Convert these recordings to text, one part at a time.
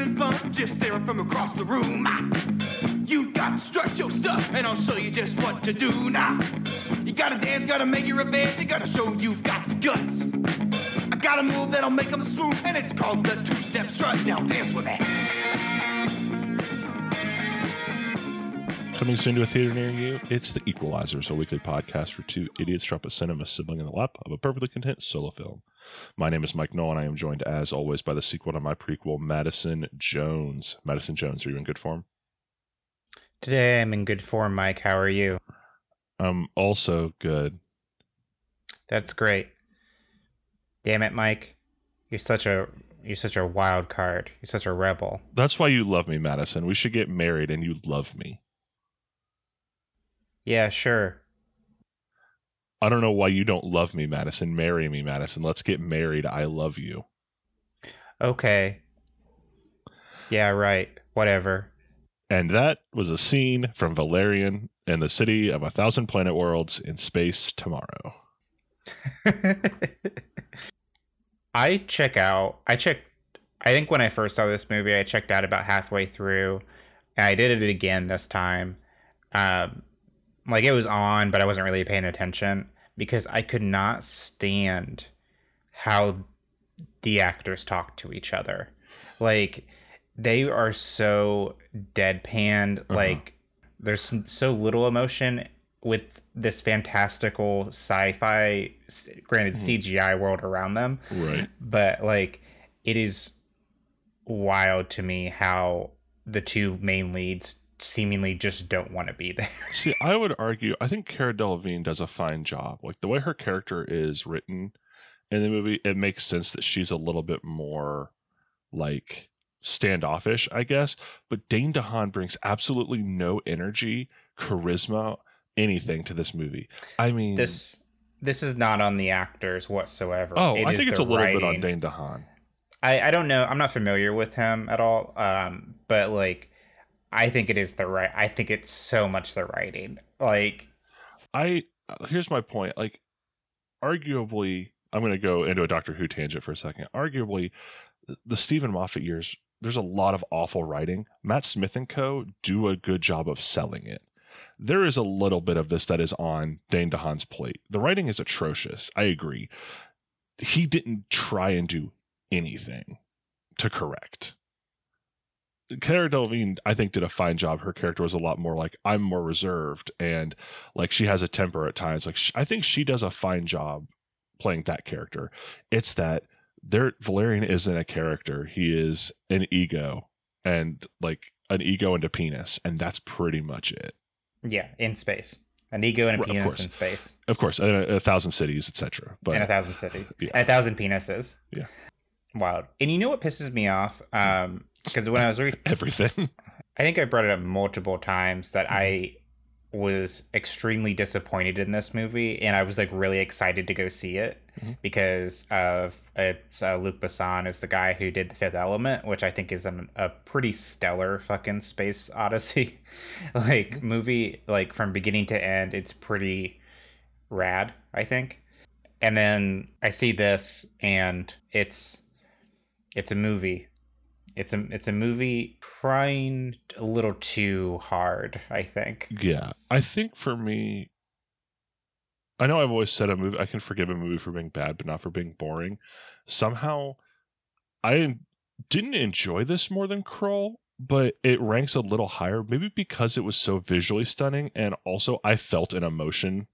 You having fun? Just staring from across the room. Ah. You've got to strut your stuff, and I'll show you just what to do now. You gotta dance, gotta make your advance, you gotta show you've got guts. I got a move that'll make them swoop, and it's called the two-step strut. Now dance with me. Coming soon to a theater near you, it's The Equelizer, a weekly podcast for two idiots drop a cinema sibling in the lap of a perfectly content solo film. My name is Mike Knoll. I am joined, as always, by the sequel to my prequel, Madison Jones. Madison Jones, are you in good form? Today I'm in good form, Mike. How are you? I'm also good. That's great. Damn it, Mike. You're such a you're such a wild card. You're such a rebel. That's why you love me, Madison. We should get married and you love me. Yeah, sure. I don't know why you don't love me, Madison. Marry me, Madison. Let's get married. I love you. Okay. Yeah, right. Whatever. And that was a scene from Valerian and the city of a thousand planet worlds in space tomorrow. I check out. I checked. I think when I first saw this movie, I checked out about halfway through. And I did it again this time. Um, like it was on, but I wasn't really paying attention because I could not stand how the actors talk to each other. Like they are so deadpan. Uh-huh. Like there's so little emotion with this fantastical sci-fi, granted CGI world around them Right. but like it is wild to me how the two main leads seemingly just don't want to be there. See, I would argue, I think Cara Delevingne does a fine job. Like the way her character is written in the movie, it makes sense that she's a little bit more like standoffish, I guess. But Dane DeHaan brings absolutely no energy, charisma, anything to this movie. I mean, this this is not on the actors whatsoever. oh, It I think it's a little bit on. Dane DeHaan. I I don't know. I'm not familiar with him at all. Um, but like, I think it is the right. I think it's so much the writing. Like, I uh, here's my point. Like, arguably, I'm going to go into a Doctor Who tangent for a second. Arguably, the Steven Moffat years, there's a lot of awful writing. Matt Smith and Co. do a good job of selling it. There is a little bit of this that is on Dane DeHaan's plate. The writing is atrocious. I agree. He didn't try and do anything to correct. Cara Delevingne, I think, did a fine job. Her character was a lot more like I'm more reserved, and like she has a temper at times. Like sh- I think she does a fine job playing that character. It's that there Valerian isn't a character; he is an ego, and like an ego and a penis, and that's pretty much it. yeah, in space, an ego and a of penis course. in space, Of course, and a, a thousand cities, etc. But and a thousand cities, yeah. and a thousand penises. Yeah. wild. And you know what pisses me off? Um, because when I was reading everything. I think I brought it up multiple times that I Mm-hmm. was extremely disappointed in this movie, and I was like really excited to go see it Mhm. because of it's uh, Luc Besson is the guy who did The Fifth Element, which I think is an, a pretty stellar fucking space odyssey like Mm-hmm. movie. Like from beginning to end, it's pretty rad. I think. And then I see this, and it's it's a movie it's a it's a movie trying a little too hard i think Yeah, I think for me, I know I've always said a movie. I can forgive a movie for being bad, but not for being boring. Somehow, I didn't enjoy this more than Crawl, but it ranks a little higher. Maybe because it was so visually stunning, and also I felt an emotion.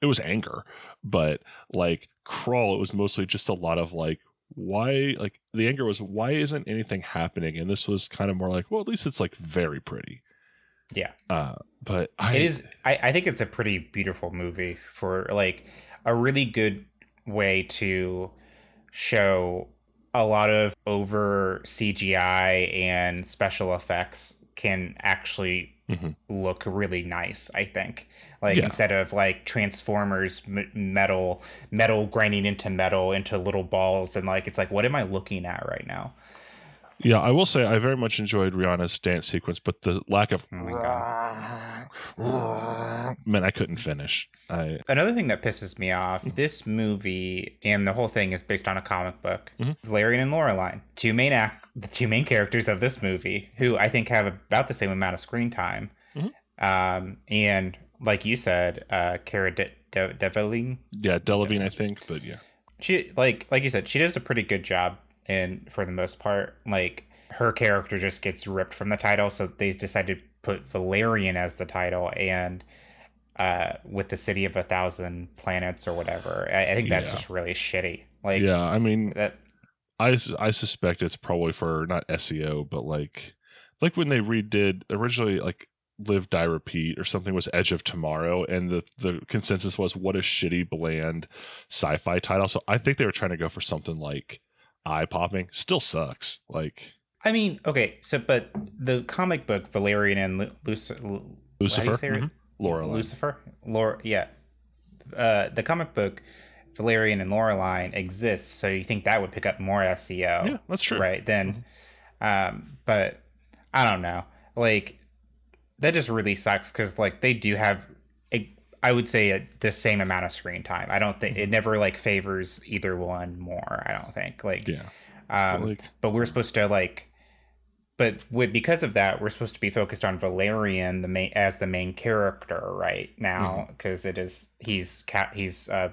It was anger, but like Crawl, it was mostly just a lot of like why like the anger was why isn't anything happening? And this was kind of more like well at least it's like very pretty. Yeah. Uh but I, it is I, I think it's a pretty beautiful movie for like a really good way to show a lot of over cgi and special effects can actually Mhm. look really nice i think like Yeah. instead of like transformers m- metal metal grinding into metal into little balls and like it's like what am i looking at right now Yeah, I will say I very much enjoyed Rihanna's dance sequence, but the lack of Oh my God. man, I couldn't finish. I Another thing that pisses me off, Mm-hmm. this movie and the whole thing is based on a comic book. Mhm. Valerian and Laureline, two main act, the two main characters of this movie, who I think have about the same amount of screen time. Mhm. Um, and like you said, uh, Cara De- De- Delevingne, yeah, Delevingne, I think, but yeah, she like like you said, she does a pretty good job. And for the most part, like her character just gets ripped from the title, so they decided to put Valerian as the title and uh with the city of a thousand planets or whatever. I, I think that's Yeah. just really shitty. Like yeah. I mean, that I, I suspect it's probably for not SEO, but like like when they redid originally like Live Die Repeat or something was Edge of Tomorrow, and the the consensus was what a shitty bland sci-fi title. So I think they were trying to go for something like eye popping. Still sucks. Like I mean, okay, so but the comic book Valerian and Lu- Luc- Lu- Lucifer, how do you say it? mhm. Lorelai. Lucifer, Lore, yeah. Uh, the comic book Valerian and Laureline exists, so you think that would pick up more SEO? Yeah, that's true. right then um but i don't know like that just really sucks because like they do have a, i would say a, the same amount of screen time i don't think it never like favors either one more i don't think like Yeah. um But, like- but we're supposed to like but with because of that we're supposed to be focused on valerian the main as the main character right now Mm-hmm. because is he's cap he's uh,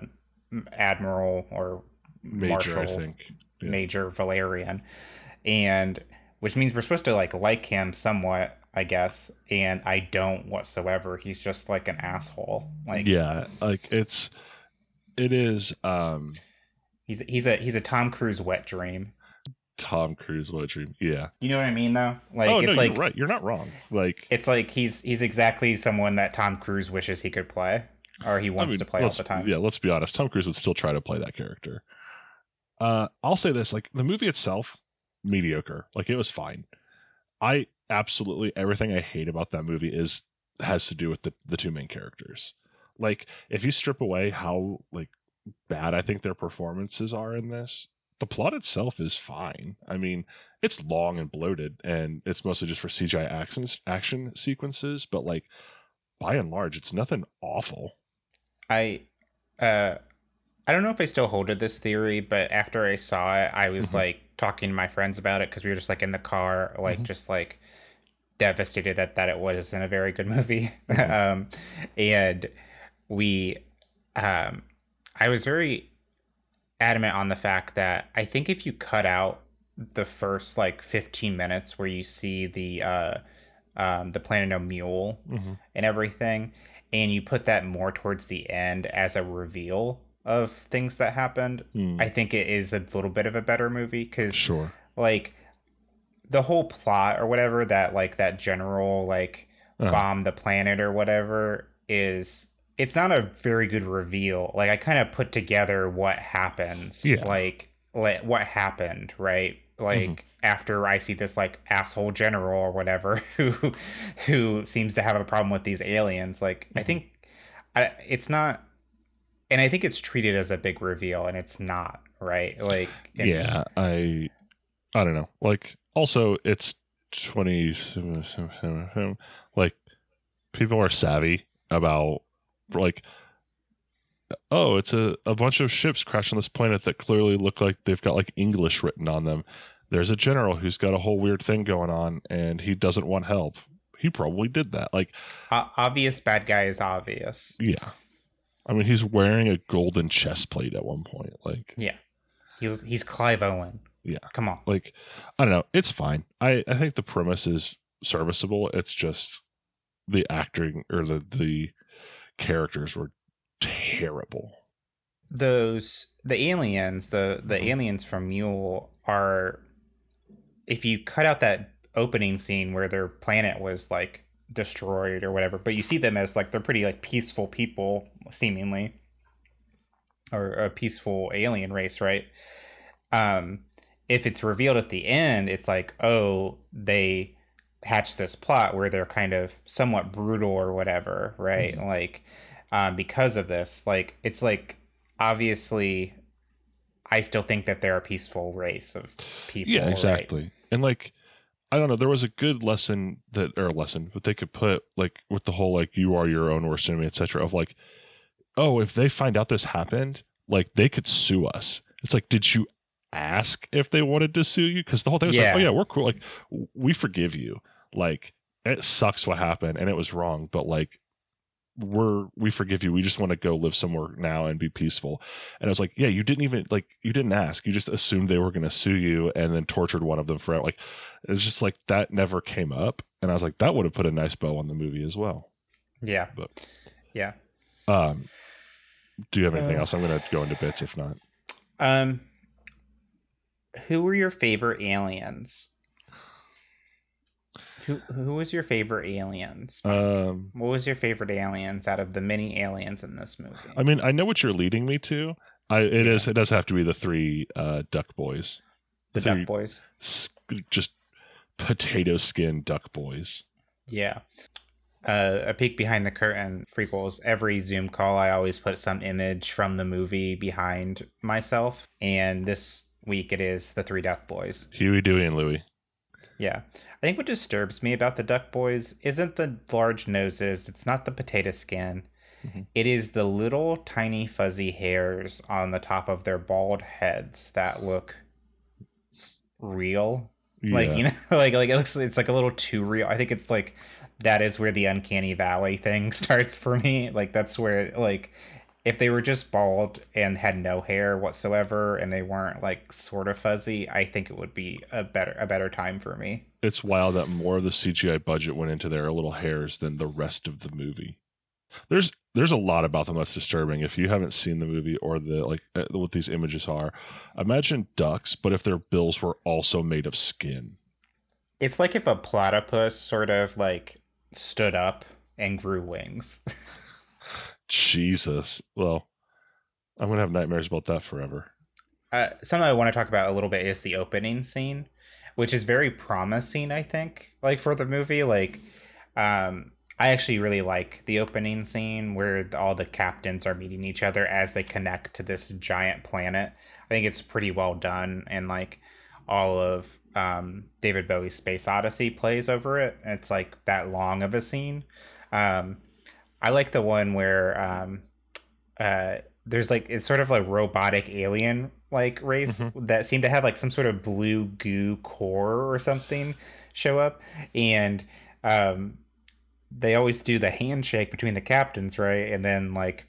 admiral or Major, marshal I think. Yeah. Major Valerian, and which means we're supposed to like like him somewhat, I guess. And I don't whatsoever. He's just like an asshole. Like yeah, like it's it is um he's he's a he's a Tom Cruise wet dream. Tom Cruise what a dream. Yeah. You know what I mean though? Like oh it's no, like you're right. You're not wrong. Like it's like he's he's exactly someone that Tom Cruise wishes he could play, or he I wants mean, to play all the time. Yeah, let's be honest. Tom Cruise would still try to play that character. Uh, I'll say this: like the movie itself, mediocre. Like it was fine. I absolutely everything I hate about that movie is has to do with the the two main characters. Like if you strip away how like bad I think their performances are in this, the plot itself is fine. I mean, it's long and bloated, and it's mostly just for CGI actions action sequences. But like by and large, it's nothing awful. I uh I don't know if I still hold to this theory, but after I saw it, I was Mhm. like talking to my friends about it because we were just like in the car, like Mhm. just like devastated that that it wasn't a very good movie. Mhm. um and we um I was very adamant on the fact that I think if you cut out the first like 15 minutes where you see the uh um the planet of Mül Mm-hmm. and everything and you put that more towards the end as a reveal of things that happened i think it is a little bit of a better movie because Sure. like the whole plot or whatever that like that general like Uh-huh. bomb the planet or whatever is it's not a very good reveal like i kind of put together what happens Yeah. like like what happened right like Mhm. after i see this like asshole general or whatever who who seems to have a problem with these aliens like i Mhm. think I, it's not and i think it's treated as a big reveal and it's not right like and- yeah, I I don't know. Like also it's 20 like people are savvy about like oh, it's a, a bunch of ships crashed on this planet that clearly look like they've got like English written on them. There's a general who's got a whole weird thing going on and he doesn't want help. He probably did that. Like O- obvious bad guy is obvious. yeah. I mean, he's wearing a golden chest plate at one point. Like Yeah. He, he's Clive Owen. Yeah. Come on. like i don't know it's fine i i think the premise is serviceable it's just the acting or the the characters were terrible Those the aliens, the the Mhm. aliens from Mül are if you cut out that opening scene where their planet was like destroyed or whatever, but you see them as like they're pretty like peaceful people seemingly or a peaceful alien race, right? Um if it's revealed at the end, it's like, oh, they hatched this plot where they're kind of somewhat brutal or whatever, right? Mhm. Like, um, because of this, like, it's like obviously, I still think that they're a peaceful race of people. yeah right? exactly and like I don't know. There was a good lesson that, or a lesson, but they could put like with the whole like you are your own worst enemy, etc. Of like, oh, if they find out this happened, like they could sue us. It's like, did you ask if they wanted to sue you? Because the whole thing was Yeah. like, oh yeah, we're cool. Like we forgive you. Like it sucks what happened and it was wrong, but like we're we forgive you. We just want to go live somewhere now and be peaceful. And I was like, yeah, you didn't even like you didn't ask. You just assumed they were going to sue you and then tortured one of them forever. Like it's just like that never came up. And I was like, that would have put a nice bow on the movie as well. Yeah. But- yeah. Um, do you have anything Uh, else? I'm going to go into bits if not. Um, who were your favorite aliens? Who who was your favorite aliens? Um, what was your favorite aliens out of the many aliens in this movie? I mean, I know what you're leading me to. I it is it does have to be the three uh, duck boys, the three Duck Boys. s- just potato skin duck boys. Yeah. Uh, a peek behind the curtain prequels. Every Zoom call, I always put some image from the movie behind myself, and this week it is the three Duck Boys. Huey, Dewey, and Louie. Yeah. I think what disturbs me about the Duck Boys isn't the large noses, it's not the potato skin. Mhm. It is the little tiny fuzzy hairs on the top of their bald heads that look real. Like, you know, like like it looks it's like a little too real. I think it's like that is where the uncanny valley thing starts for me. Like that's where like if they were just bald and had no hair whatsoever and they weren't like sort of fuzzy, I think it would be a better a better time for me. It's wild that more of the CGI budget went into their little hairs than the rest of the movie. There's there's a lot about them that's disturbing. If you haven't seen the movie or the like uh, what these images are, imagine ducks, but if their bills were also made of skin. It's like if a platypus sort of like stood up and grew wings. Jesus. Well, I'm gonna have nightmares about that forever. Uh, something I want to talk about a little bit is the opening scene, which is very promising. I think, like for the movie, like um, I actually really like the opening scene where all the captains are meeting each other as they connect to this giant planet. I think it's pretty well done, and like all of um, David Bowie's Space Odyssey plays over it. It's like that long of a scene. Um, I like the one where um, uh, there's like it's sort of like robotic alien like race that seem to have like some sort of blue goo core or something show up. And um they always do the handshake between the captains right? And then like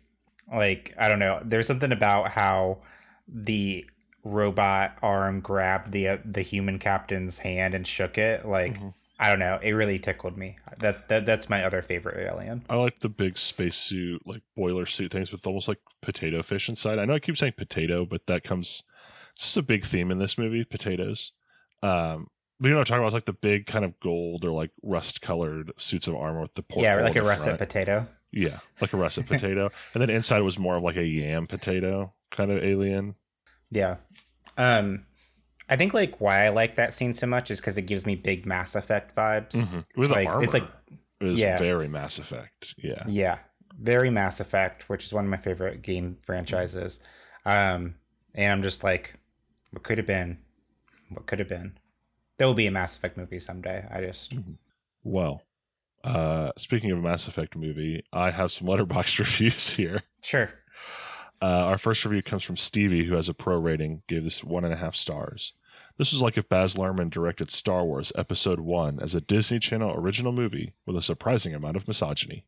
like i don't know there's something about how the robot arm grabbed the uh, the human captain's hand and shook it like Mhm. I don't know it really tickled me that, that that's my other favorite alien I like the big spacesuit, like boiler suit things with almost like potato fish inside. I know I keep saying potato, but that comes. It's just a big theme in this movie: potatoes. Um, but you know what I'm talking about? It's like the big kind of gold or like rust colored suits of armor with the porthole yeah like a russet front. potato Yeah, like a russet potato, and then inside was more of like a yam potato kind of alien. Yeah. Um I think like why I like that scene so much is because it gives me big Mass Effect vibes. With the Like, armor, it's like is yeah. very Mass Effect. Yeah, yeah, very Mass Effect, which is one of my favorite game franchises. Um and I'm just like what could have been? What could have been? There will be a Mass Effect movie someday. I just Well, uh, speaking of a Mass Effect movie, I have some Letterboxd reviews here. sure. Uh, our first review comes from Stevie, who has a pro rating, gave this one and a half stars. This was like if Baz Luhrmann directed Star Wars Episode 1 as a Disney Channel original movie with a surprising amount of misogyny.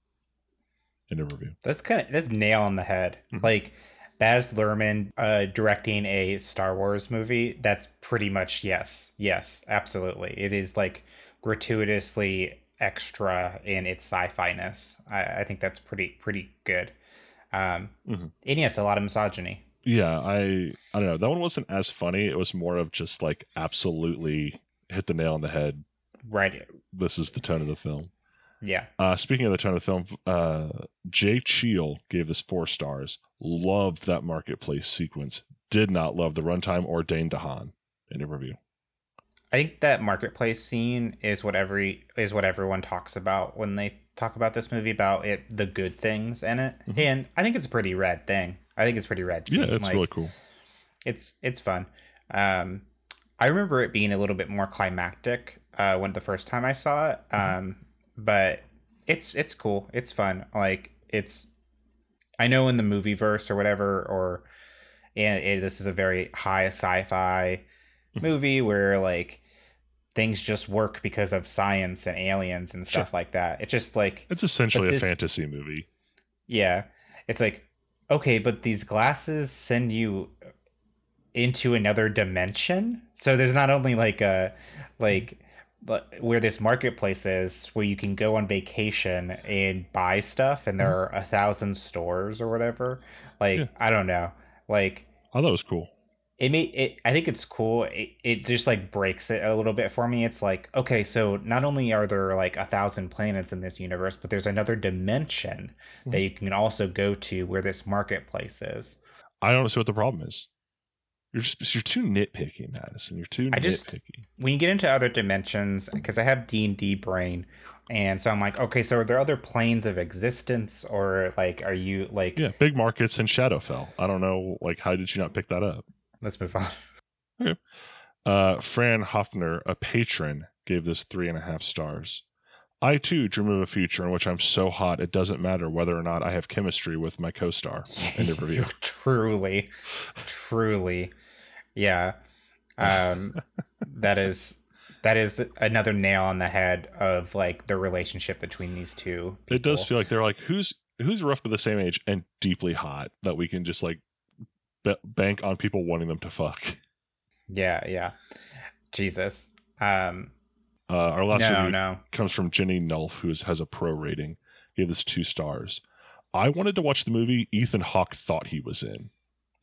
End of review. That's kind of that's nail on the head. Mhm. Like Baz Luhrmann uh, directing a Star Wars movie. That's pretty much yes, yes, absolutely. It is like gratuitously extra in its sci-fi ness. I, I think that's pretty pretty good. Um, Mhm. And yes, a lot of misogyny. Yeah, I I don't know. That one wasn't as funny. It was more of just like absolutely hit the nail on the head. Right. This is the tone of the film. Yeah. Uh, speaking of the tone of the film, uh, Jay Cheel gave this four stars. Loved that marketplace sequence. Did not love the runtime or Dane DeHaan. in of review. I think that marketplace scene is what every is what everyone talks about when they talk about this movie about it the good things in it. Mhm. And I think it's a pretty rad thing. I think it's pretty rad scene. Yeah, it's like, really cool. it's it's fun. Um, I remember it being a little bit more climactic uh, when the first time I saw it. Mm-hmm. Um, but it's it's cool. It's fun. Like it's I know in the movie verse or whatever, or and it, this is a very high sci-fi Mhm. movie where like things just work because of science and aliens and stuff like that. It's just like It's essentially But a fantasy movie. yeah, it's like okay, but these glasses send you into another dimension. So there's not only like a like where this marketplace is where you can go on vacation and buy stuff and there mm-hmm. are a thousand stores or whatever. Like Yeah. I don't know. Like I thought it was cool. It may it i think it's cool it, it just like breaks it a little bit for me it's like okay so not only are there like a thousand planets in this universe but there's another dimension hmm. that you can also go to where this marketplace is I don't see what the problem is. You're just you're too nitpicky, Madison. You're too I just- when you get into other dimensions because i have d&d brain and so i'm like okay so are there other planes of existence or like are you like Yeah, big markets and Shadowfell. I don't know, like how did you not pick that up? Let's move on Okay. Uh, Fran Hoffner, a patron, gave this three and a half stars. I too dream of a future in which I'm so hot it doesn't matter whether or not I have chemistry with my co-star. End of review. truly truly yeah um that is that is another nail on the head of like the relationship between these two It does feel like they're like who's who's roughly the same age and deeply hot that we can just like bank on people wanting them to fuck. yeah yeah jesus um Uh, our last no review no comes from Jenny Nulf, who is, has a pro rating. Gave this two stars. I wanted to watch the movie Ethan Hawke thought he was in.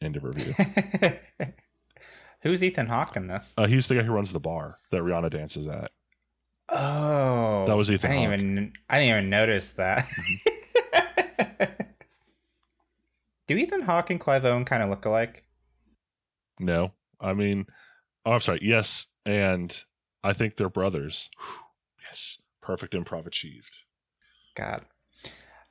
End of review. who's ethan hawke in this Uh, he's the guy who runs the bar that Rihanna dances at. oh That was Ethan i didn't Hawke. even i didn't even notice that do ethan hawke and clive owen kind of look alike No, I mean, oh, I'm sorry. Yes, and I think they're brothers. Yes, perfect improv achieved. God.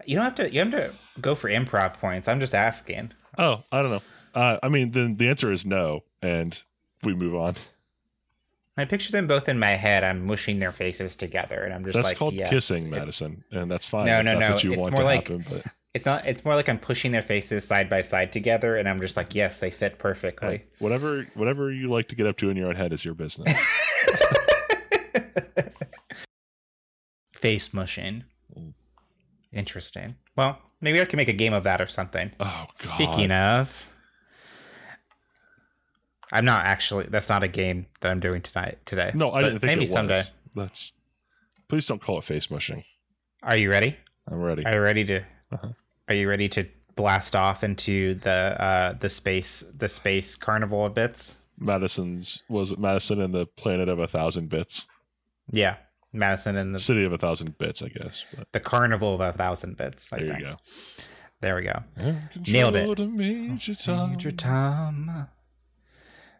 You don't have to. You have to go for improv points. I'm just asking. Oh, I don't know. Uh, I mean, then the answer is no, and we move on. I picture them both in my head. I'm mushing their faces together, and I'm just that's like, called yes, kissing, Madison, and that's fine. No, no, that's no, what you it's want more to like- happen. But It's not. It's more like I'm pushing their faces side by side together, and I'm just like, yes, they fit perfectly. whatever, whatever you like to get up to in your own head is your business. Face mushing. Interesting. Well, maybe I can make a game of that or something. oh God. Speaking of, I'm not actually. That's not a game that I'm doing tonight. Today. no, I didn't think maybe it was. someday. That's. Please don't call it face mushing. Are you ready? I'm ready. Are you ready to? Uh-huh. Are you ready to blast off into the uh the space the space carnival of bits? Madison's was it Madison and the planet of a thousand bits, Yeah, Madison and the city of a thousand bits, I guess. But the carnival of a thousand bits. I there think. you go. There we go. Nailed it. Major Tom. Major Tom.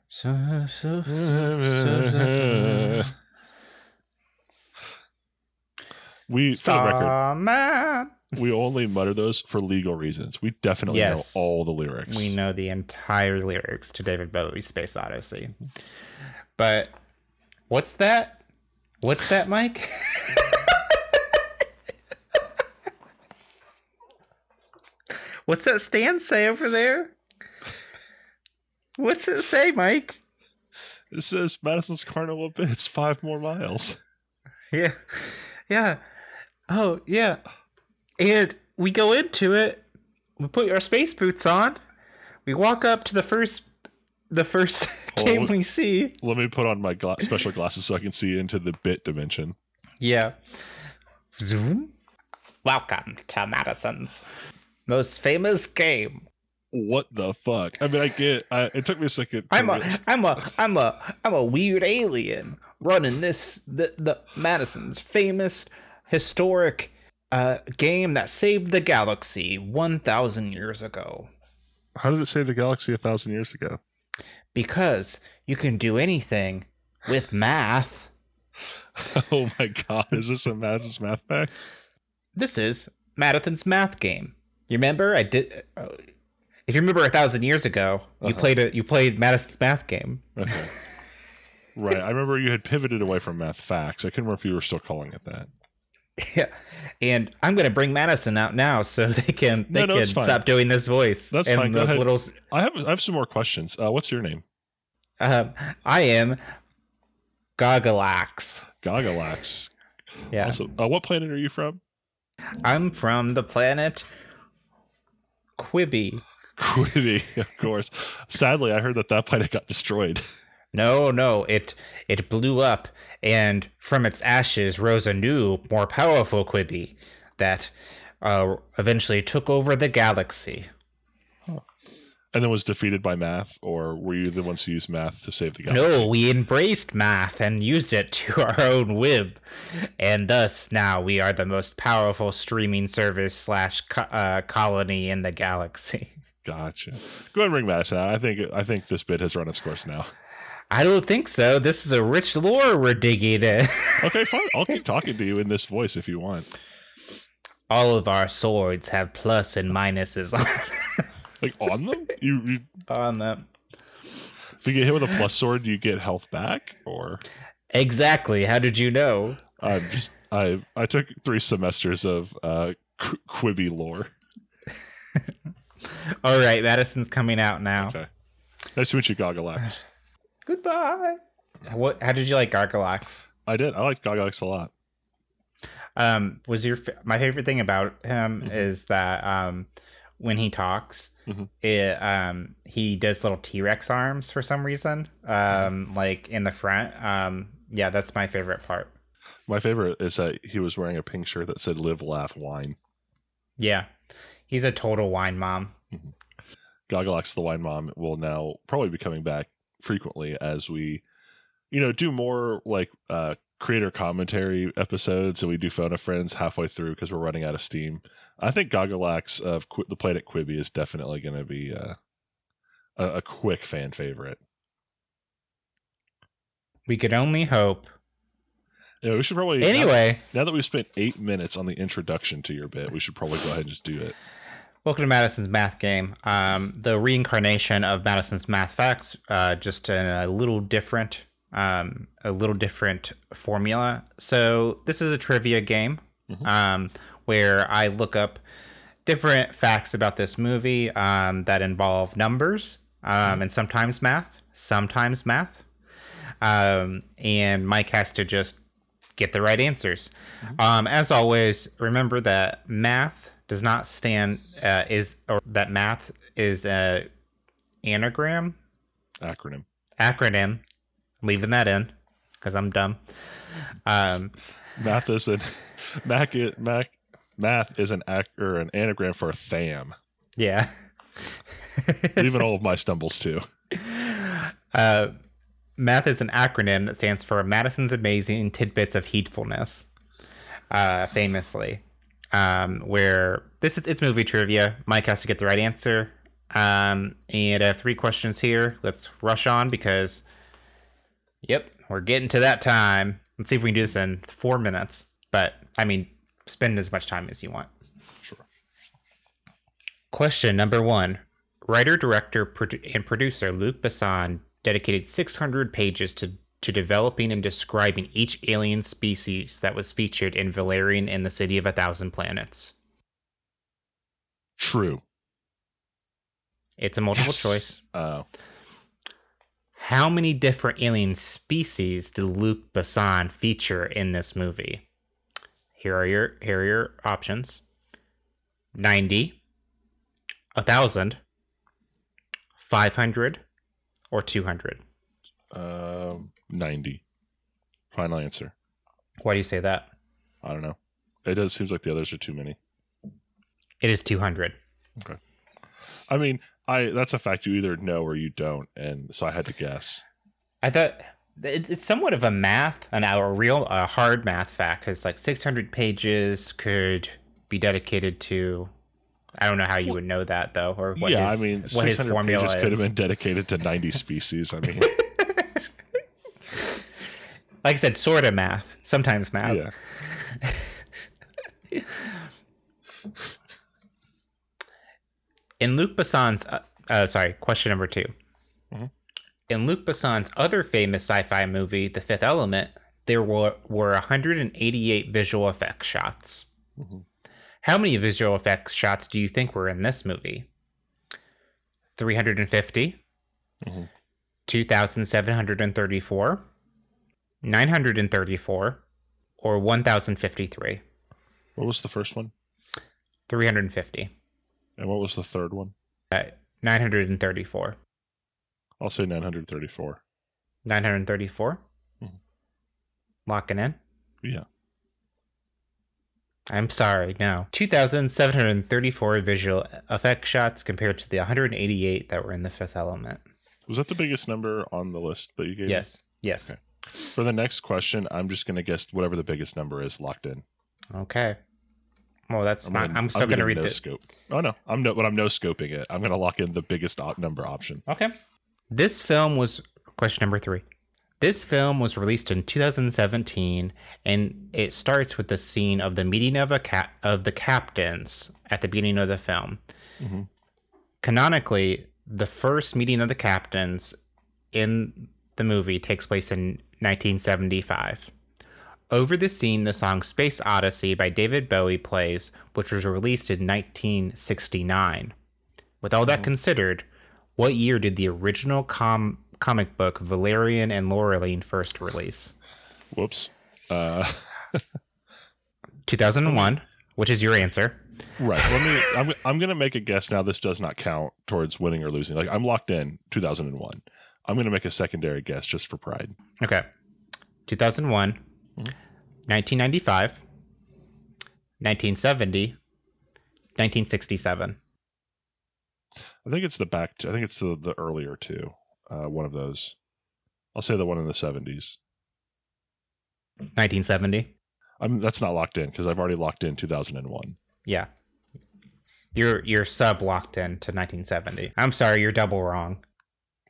So, so, so, we, for the record. We only mutter those for legal reasons. We definitely Yes. know all the lyrics. We know the entire lyrics to David Bowie's Space Odyssey. But what's that? What's that, Mike? what's that stand say over there? What's it say, Mike? It says Madison's Carnival Bits, five more miles. Yeah. Yeah. Oh, yeah. And we go into it. We put our space boots on. We walk up to the first the first Oh, game we see. Let me put on my gla- special glasses so I can see into the bit dimension. Yeah. Zoom. Welcome to Madison's most famous game. What the fuck? I mean, I get. I, it took me a second. I'm a I'm a I'm a I'm a weird alien running this the the Madison's famous historic uh game that saved the galaxy 1000 years ago How did it save the galaxy a thousand years ago? because you can do anything with math. Oh my god, is this a Madison's math fact? This is Madison's math game. You remember I did uh, if you remember a thousand years ago, you Uh-huh. played a you played Madison's math game. Okay. right. I remember you had pivoted away from math facts. I couldn't remember if you were still calling it that. Yeah, and I'm gonna bring Madison out now so they can they No, no, can stop doing this voice. That's and fine. Go ahead. Little, I have I have some more questions. Uh, what's your name? um, I am Gogalax. Gogalax. Yeah, Awesome. Uh, what planet are you from? I'm from the planet Quibi. Quibi, of course. Sadly, I heard that that planet got destroyed. No, no, it it blew up, and from its ashes rose a new, more powerful Quibi that uh, eventually took over the galaxy. And then was defeated by math, or were you the ones who used math to save the galaxy? No, we embraced math and used it to our own whim, and thus now we are the most powerful streaming service slash co- uh, colony in the galaxy. Gotcha. Go ahead and ring out. I think I think this bit has run its course now. I don't think so. This is a rich lore we're digging in. Okay, fine. I'll keep talking to you in this voice if you want. All of our swords have plus and minuses on Like on them? You, you on them. if you get hit with a plus sword, do you get health back? Or Exactly. How did you know? I just I I took three semesters of uh Qu- Quibi lore. All right, Madison's coming out now. Okay. Nice to meet you, Gogalax. Goodbye. What? How did you like Gargalax? I did. I like Gogalax a lot. Um, was your my favorite thing about him Mhm. is that um, when he talks, Mhm. it um he does little T Rex arms for some reason. Um, like in the front. Um, yeah, that's my favorite part. My favorite is that he was wearing a pink shirt that said "Live, Laugh, Wine." Yeah, he's a total wine mom. Gogalax the Wine Mom will now probably be coming back frequently as we, you know, do more like uh, creator commentary episodes and we do phone a friends halfway through because we're running out of steam. I think Gogalax of Qu- the Planet Quibi is definitely going to be uh, a, a quick fan favorite. We could only hope. Know, we should probably Anyway, Now, now that we've spent eight minutes on the introduction to your bit, we should probably go ahead and just do it. Welcome to Madison's math game. Um, the reincarnation of Madison's math facts, uh, just in a little different, um, a little different formula. So this is a trivia game, um, where I look up different facts about this movie um, that involve numbers um, and sometimes math, sometimes math. Um, and Mike has to just get the right answers. Um, as always, remember that math does not stand uh, is or that math is a anagram Acronym. acronym. Leaving that in because I'm dumb. Um, Math is an i- Math, math is an ac- or an anagram for THAM. yeah. Even all of my stumbles too. Uh, math is an acronym that stands for Madison's Amazing Tidbits of Heedfulness, uh, famously. Um, where this is it's movie trivia. Mike has to get the right answer. Um, and I have three questions here. Let's rush on because, yep, we're getting to that time. Let's see if we can do this in four minutes. But I mean, spend as much time as you want. Sure. Question number one. Writer, director, produ- and producer Luc Besson dedicated 600 pages to, to developing and describing each alien species that was featured in Valerian and the City of a Thousand Planets. True. It's a multiple Yes. choice. Uh, How many different alien species did Luc Besson feature in this movie? Here are your here are your options. 90, 1000, 500, or 200. um, 90. Final answer. Why do you say that? I don't know. It does seems like the others are too many. It is 200. Okay. I mean, I that's a fact you either know or you don't, and so I had to guess. I thought it's somewhat of a math, an a real a hard math fact. It's like 600 pages could be dedicated to. I don't know how you would know that though, or what yeah, his, I mean, what his 600 formula pages is. could have been dedicated to 90 species. I mean, Like I said, sort of math, sometimes math. yeah. In Luc Besson's, uh, uh, sorry, question number 2 Mhm. In Luc Besson's other famous sci-fi movie, The Fifth Element, there were, were 188 visual effects shots. Mhm. How many visual effects shots do you think were in this movie? 350, Mhm. 2,734, 934, or 1,053? What was the first one? 350, And what was the third one? 934, I'll say 934. 934. Mhm. Locking in. Yeah. I'm sorry, no. 2,734 visual effect shots compared to the 188 that were in the fifth element. Was that the biggest number on the list that you gave? me? Yes, yes. Okay. For the next question, I'm just going to guess whatever the biggest number is locked in. Okay. Well, that's not. gonna- I'm still going to read no this. scope. Oh no, I'm no, but I'm no scoping it. I'm going to lock in the biggest op- number option. Okay. This film was question number three. This film was released in 2017, and it starts with the scene of the meeting of a cap of the captains at the beginning of the film. Mhm. Canonically, the first meeting of the captains in the movie takes place in 1975. Over the scene, the song Space Odyssey by David Bowie plays, which was released in 1969. With all that considered, what year did the original com- comic book Valerian and Laureline first release? Whoops. Uh, 2001, which is your answer. right. Let me. I'm, I'm going to make a guess now. This does not count towards winning or losing. Like I'm locked in 2001. I'm going to make a secondary guess just for pride. Okay. 2001, 1995, 1970, 1967. I think it's the back. I think it's the the earlier two. Uh, one of those. I'll say the one in the 70s. 1970. I'm that's not locked in because I've already locked in 2001. Yeah. You're you're sub locked in to 1970. I'm sorry, you're double wrong.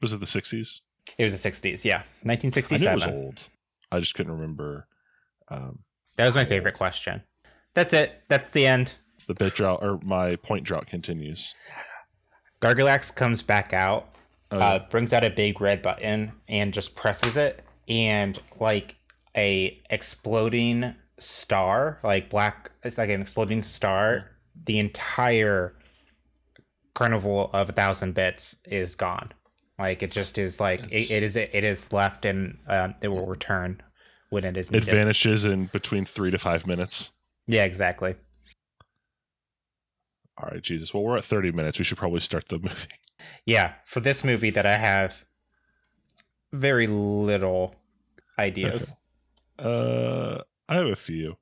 Was it the 60s? It was the 60s. Yeah, I it was 1967. old. I just couldn't remember. Um, That was my favorite question. That's it. That's the end. the bit drought or my point drought continues. Gargalax comes back out, Oh, uh, brings out a big red button, and just presses it, and like a exploding star, like black, it's like an exploding star. The entire carnival of a thousand bits is gone. Like it just is like it, it is it is left, and um, it will return when it is it vanishes in between three to five minutes. yeah, exactly. All right, Jesus. Well, we're at 30 minutes. We should probably start the movie. yeah for this movie that i have very little ideas Uh, I have a few.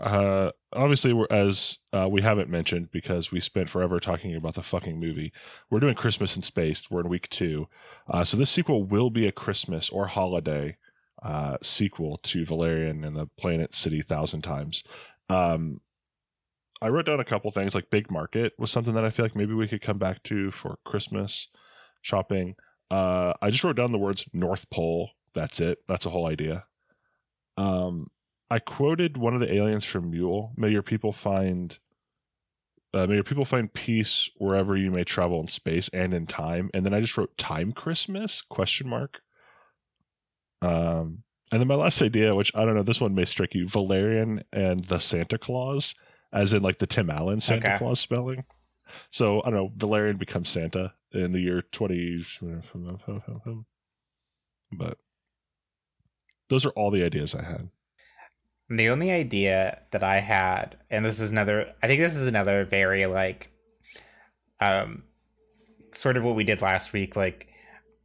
Uh, obviously, we're as uh, we haven't mentioned because we spent forever talking about the fucking movie. We're doing Christmas in Space. We're in week two, uh, so this sequel will be a Christmas or holiday uh, sequel to Valerian and the Planet City Thousand Times. Um, I wrote down a couple things like Big Market was something that I feel like maybe we could come back to for Christmas shopping. Uh, I just wrote down the words North Pole. That's it. That's a whole idea. Um, I quoted one of the aliens from Mül. May your people find, uh, may your people find peace wherever you may travel in space and in time. And then I just wrote time Christmas question mark. Um, and then my last idea, which I don't know, this one may strike you: Valerian and the Santa Claus, as in like the Tim Allen Santa Okay. Claus spelling. So I don't know. Valerian becomes Santa in the year twenty. But those are all the ideas I had. The only idea that i had and this is another i think this is another very like um sort of what we did last week like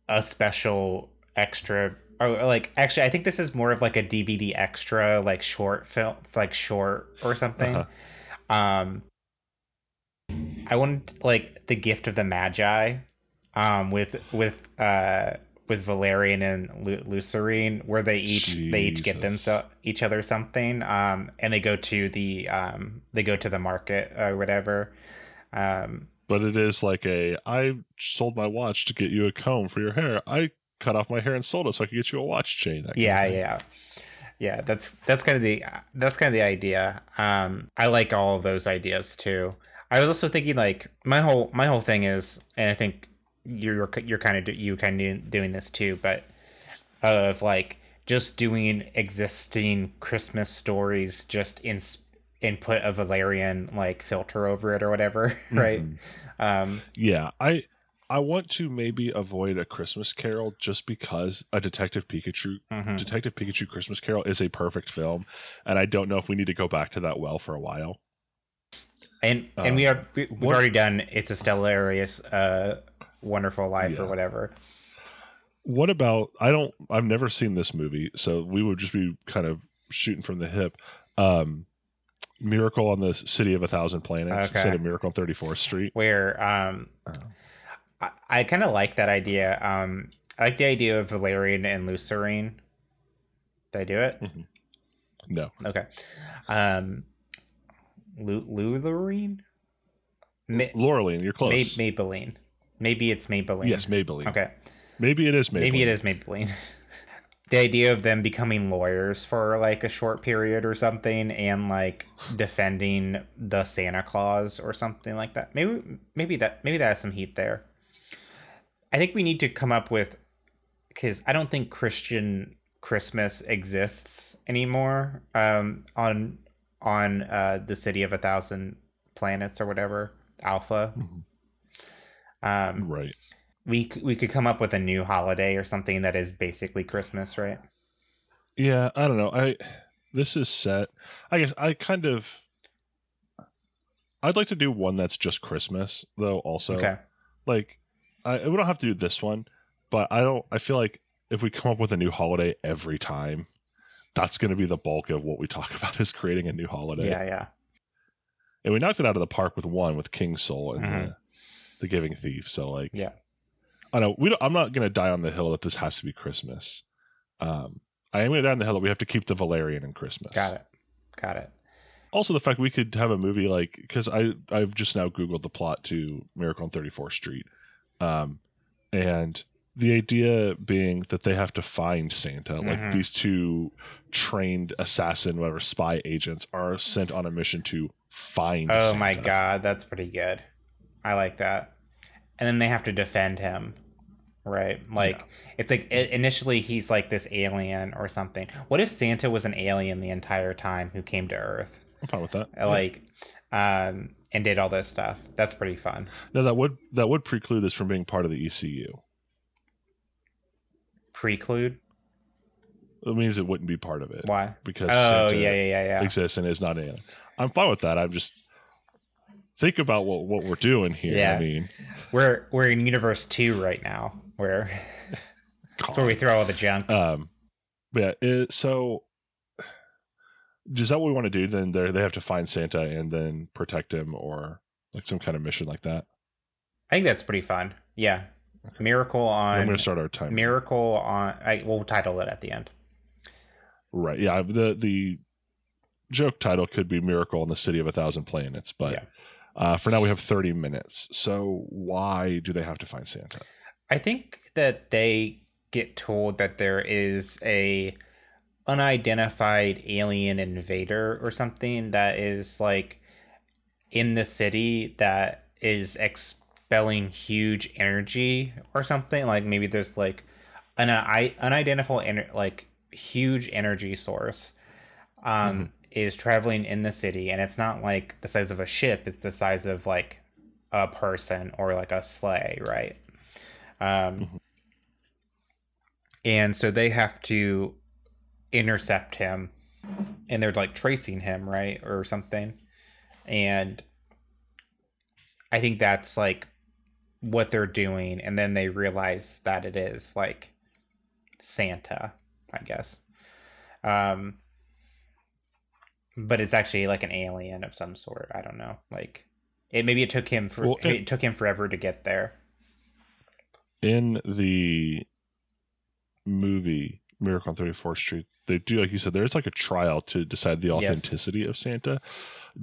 a special extra or like actually i think this is more of like a dvd extra like short film like short or something Uh-huh. um i wanted like the gift of the magi um with with uh with valerian and Lu- lucerine where they each they each get Jesus. so- each other something um and they go to the um they go to the market or whatever um But it is like a I sold my watch to get you a comb for your hair. I cut off my hair and sold it so I could get you a watch chain. yeah yeah yeah that's that's kind of the that's kind of the idea um i like all of those ideas too i was also thinking like my whole my whole thing is and i think you're you're kind of you kind of doing this too, but of like just doing existing Christmas stories just in and put a Valerian like filter over it or whatever, right? Mm-hmm. Um, yeah, I I want to maybe avoid a Christmas Carol just because a Detective Pikachu mhm. Detective Pikachu Christmas Carol is a perfect film, and I don't know if we need to go back to that well for a while. And and we Um, are we, we've what- already done it's a Stellarius uh wonderful life or whatever. What about I don't I've never seen this movie, so we would just be kind of shooting from the hip. Um Miracle on the City of a Thousand Planets Okay. instead of Miracle on 34th Street. Where um Oh. I, I kind of like that idea. Um I like the idea of Valerian and Lucerine. Did I do it? No. Okay. Um Lu- Lutherine? Ma- Laureline, you're Ma- close. Maybelline. Maybe it's Maybelline. yes, Maybelline. Okay. Maybe it is Maybelline. Maybe it is Maybelline. the idea of them becoming lawyers for like a short period or something and like defending the Santa Claus or something like that. Maybe maybe that maybe that has some heat there. I think we need to come up with because I don't think Christian Christmas exists anymore um, on on uh, the city of a thousand planets or whatever Alpha. Mhm. Um, Right. we we could come up with a new holiday or something that is basically Christmas, right? Yeah, I don't know. I this is set. I guess I kind of I'd like to do one that's just Christmas though also. okay. Like I we don't have to do this one, but I don't I feel like if we come up with a new holiday every time, that's going to be the bulk of what we talk about is creating a new holiday. Yeah, yeah. And we knocked it out of the park with one with King Soul and Mhm. the, the Giving Thief. So like Yeah. I know we don't, I'm not going to die on the hill that this has to be Christmas. Um I am going to die on the hill that we have to keep the Valerian in Christmas. Got it. Got it. also the fact we could have a movie like because i i've just now googled the plot to miracle on 34th street um and the idea being that they have to find santa like Mhm. these two trained assassin whatever spy agents are sent on a mission to find Oh my god, that's pretty good. I like that. And then they have to defend him, right? Like it's like initially he's like this alien or something. What if Santa was an alien the entire time who came to Earth, i'm fine with that Uh, like, um, and did all this stuff? That's pretty fun. no that would that would preclude this from being part of the ecu Preclude? it means it wouldn't be part of it Why? because Oh Santa yeah, yeah, yeah, yeah. exists and is not an alien i'm fine with that i'm just think about what what we're doing here Yeah. i mean We're we're in universe two right now, where that's where we throw all the junk. Um, yeah, it, so is that what we want to do? Then they they have to find Santa and then protect him, or like some kind of mission like that. I think that's pretty fun. Yeah, miracle on. I'm going to start our time. miracle on. I we'll title it at the end. right? Yeah. The the joke title could be "Miracle in the City of a Thousand Planets," but Yeah. Uh, for now we have 30 minutes. So why do they have to find Santa? I think that they get told that there is a unidentified alien invader or something that is like in the city that is expelling huge energy or something like maybe there's like an I- unidentified like huge energy source um is traveling in the city and it's not like the size of a ship it's the size of like a person or like a sleigh right? Um and so they have to intercept him and they're like tracing him right or something. And i think that's like what they're doing and then they realize that it is like santa i guess. Um but it's actually like an alien of some sort i don't know like it maybe it took him for Well, it, it- took him forever to get there in the movie Miracle on 34th Street, they do, like you said, there's like a trial to decide the Yes. authenticity of Santa.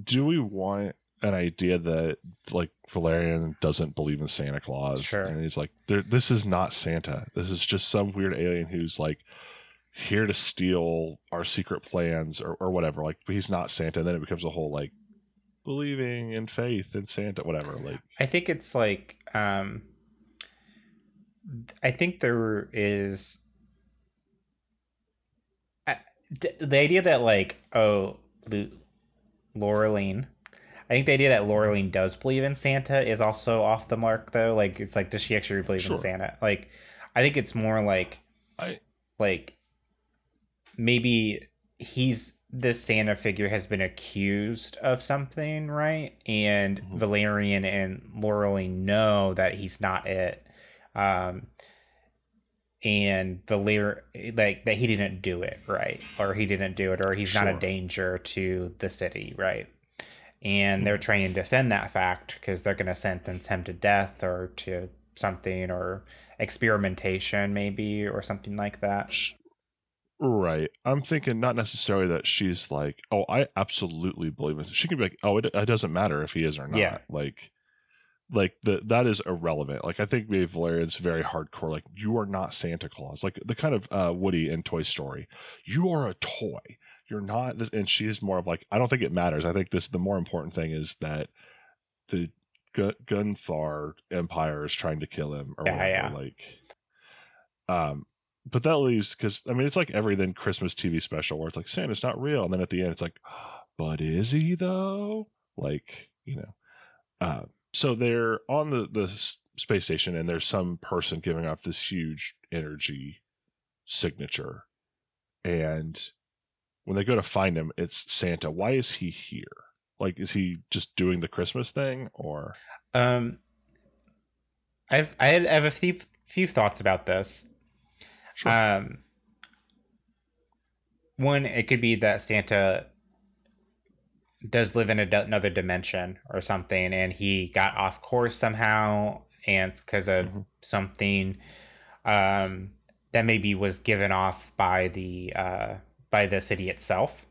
Do we want an idea that like Valerian doesn't believe in Santa Claus? Sure. And he's like, there, this is not Santa. This is just some weird alien who's like here to steal our secret plans or, or whatever. Like, he's not Santa. And then it becomes a whole like believing in faith in Santa, whatever. Like, I think it's like um I think there is d- the idea that like oh Lu- Laureline. I think the idea that Laureline does believe in Santa is also off the mark though. Like it's like does she actually believe Sure. in Santa? Like I think it's more like I like maybe he's this Santa figure has been accused of something, right? And Mhm. Valerian and Laureline know that he's not it. Um and Valer like that he didn't do it, right? Or he didn't do it, or he's not a danger to the city, right? And they're trying to defend that fact because they're gonna sentence him to death or to something or experimentation maybe or something like that. Right. I'm thinking not necessarily that she's like, oh, I absolutely believe in this. She can be like, oh, it, it doesn't matter if he is or not. Yeah. Like, like the that is irrelevant. Like I think maybe Valerian's very hardcore. Like you are not Santa Claus. Like the kind of uh, Woody in Toy Story. You are a toy. You're not. This, and she's more of like, I don't think it matters. I think this the more important thing is that the Gun- Gunthar Empire is trying to kill him or Yeah, whatever. yeah. Like, um, but that leaves because I mean it's like every then Christmas TV special where it's like Santa's not real, and then at the end it's like, but is he though? Like you know, uh, so they're on the the space station, and there's some person giving off this huge energy signature, and when they go to find him, it's Santa. Why is he here? Like, is he just doing the Christmas thing, or Um, I've I have a few few thoughts about this. Sure. Um, one, it could be that Santa does live in a, another dimension or something, and he got off course somehow, and because of Mhm. something, um, that maybe was given off by the uh by the city itself.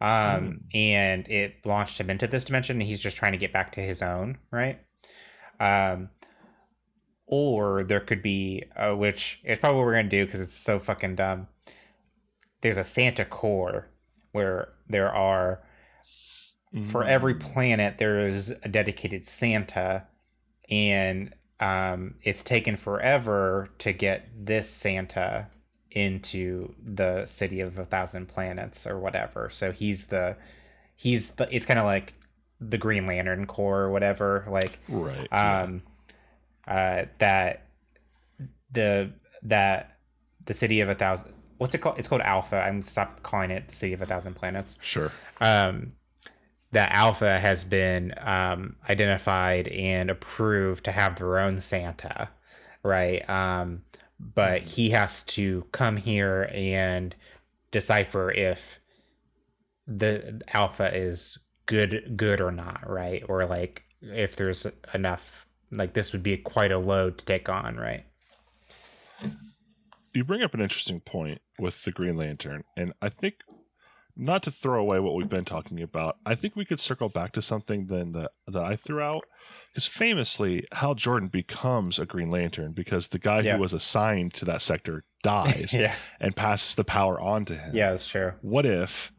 Um, and it launched him into this dimension, and he's just trying to get back to his own, right? Um, or there could be, uh, which is probably what we're gonna do because it's so fucking dumb. There's a Santa core where there are for every Mm. planet there is a dedicated Santa, and um, it's taken forever to get this Santa into the city of a thousand planets or whatever. So he's the he's the it's kind of like the Green Lantern Corps or whatever. Like right? yeah. um uh that the that the city of a thousand what's it called? It's called alpha. I'm stop calling it the city of a thousand planets. Sure. um that alpha has been um identified and approved to have their own santa right? Um but he has to come here and decipher if the alpha is good good or not right? Or like if there's enough like this would be quite a load to take on right you bring up an interesting point with the Green Lantern, and I think not to throw away what we've been talking about, I think we could circle back to something then that that I threw out. Because famously, Hal Jordan becomes a Green Lantern because the guy Yeah. who was assigned to that sector dies yeah and passes the power on to him. yeah that's true What if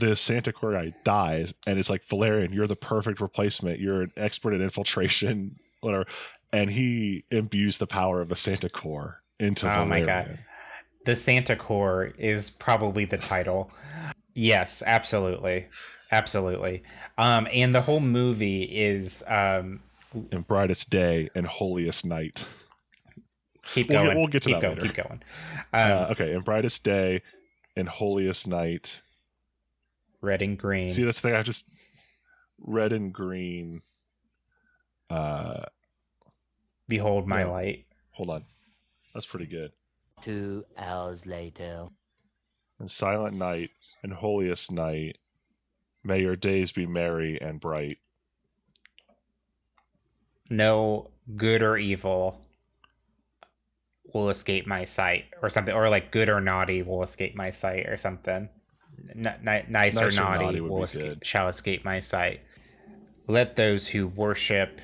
the Santa guy dies and it's like Valerian, you're the perfect replacement. You're an expert in infiltration, whatever, and he imbues the power of the Santa Corps into Oh my God. the santa corps is probably the title yes absolutely absolutely um and the whole movie is um and brightest day and holiest night. keep We'll get- going we'll get to keep that going later. keep going um uh, okay, and brightest day and holiest night. red and green See, that's the thing. I just red and green. Uh, behold my yeah. light hold on, that's pretty good. Two hours later. And silent night and holiest night. May your days be merry and bright. no good or evil will escape my sight or something or like good or naughty will escape my sight or something N- ni- nice, or Nice or naughty, naughty will be escape, shall escape my sight let those who worship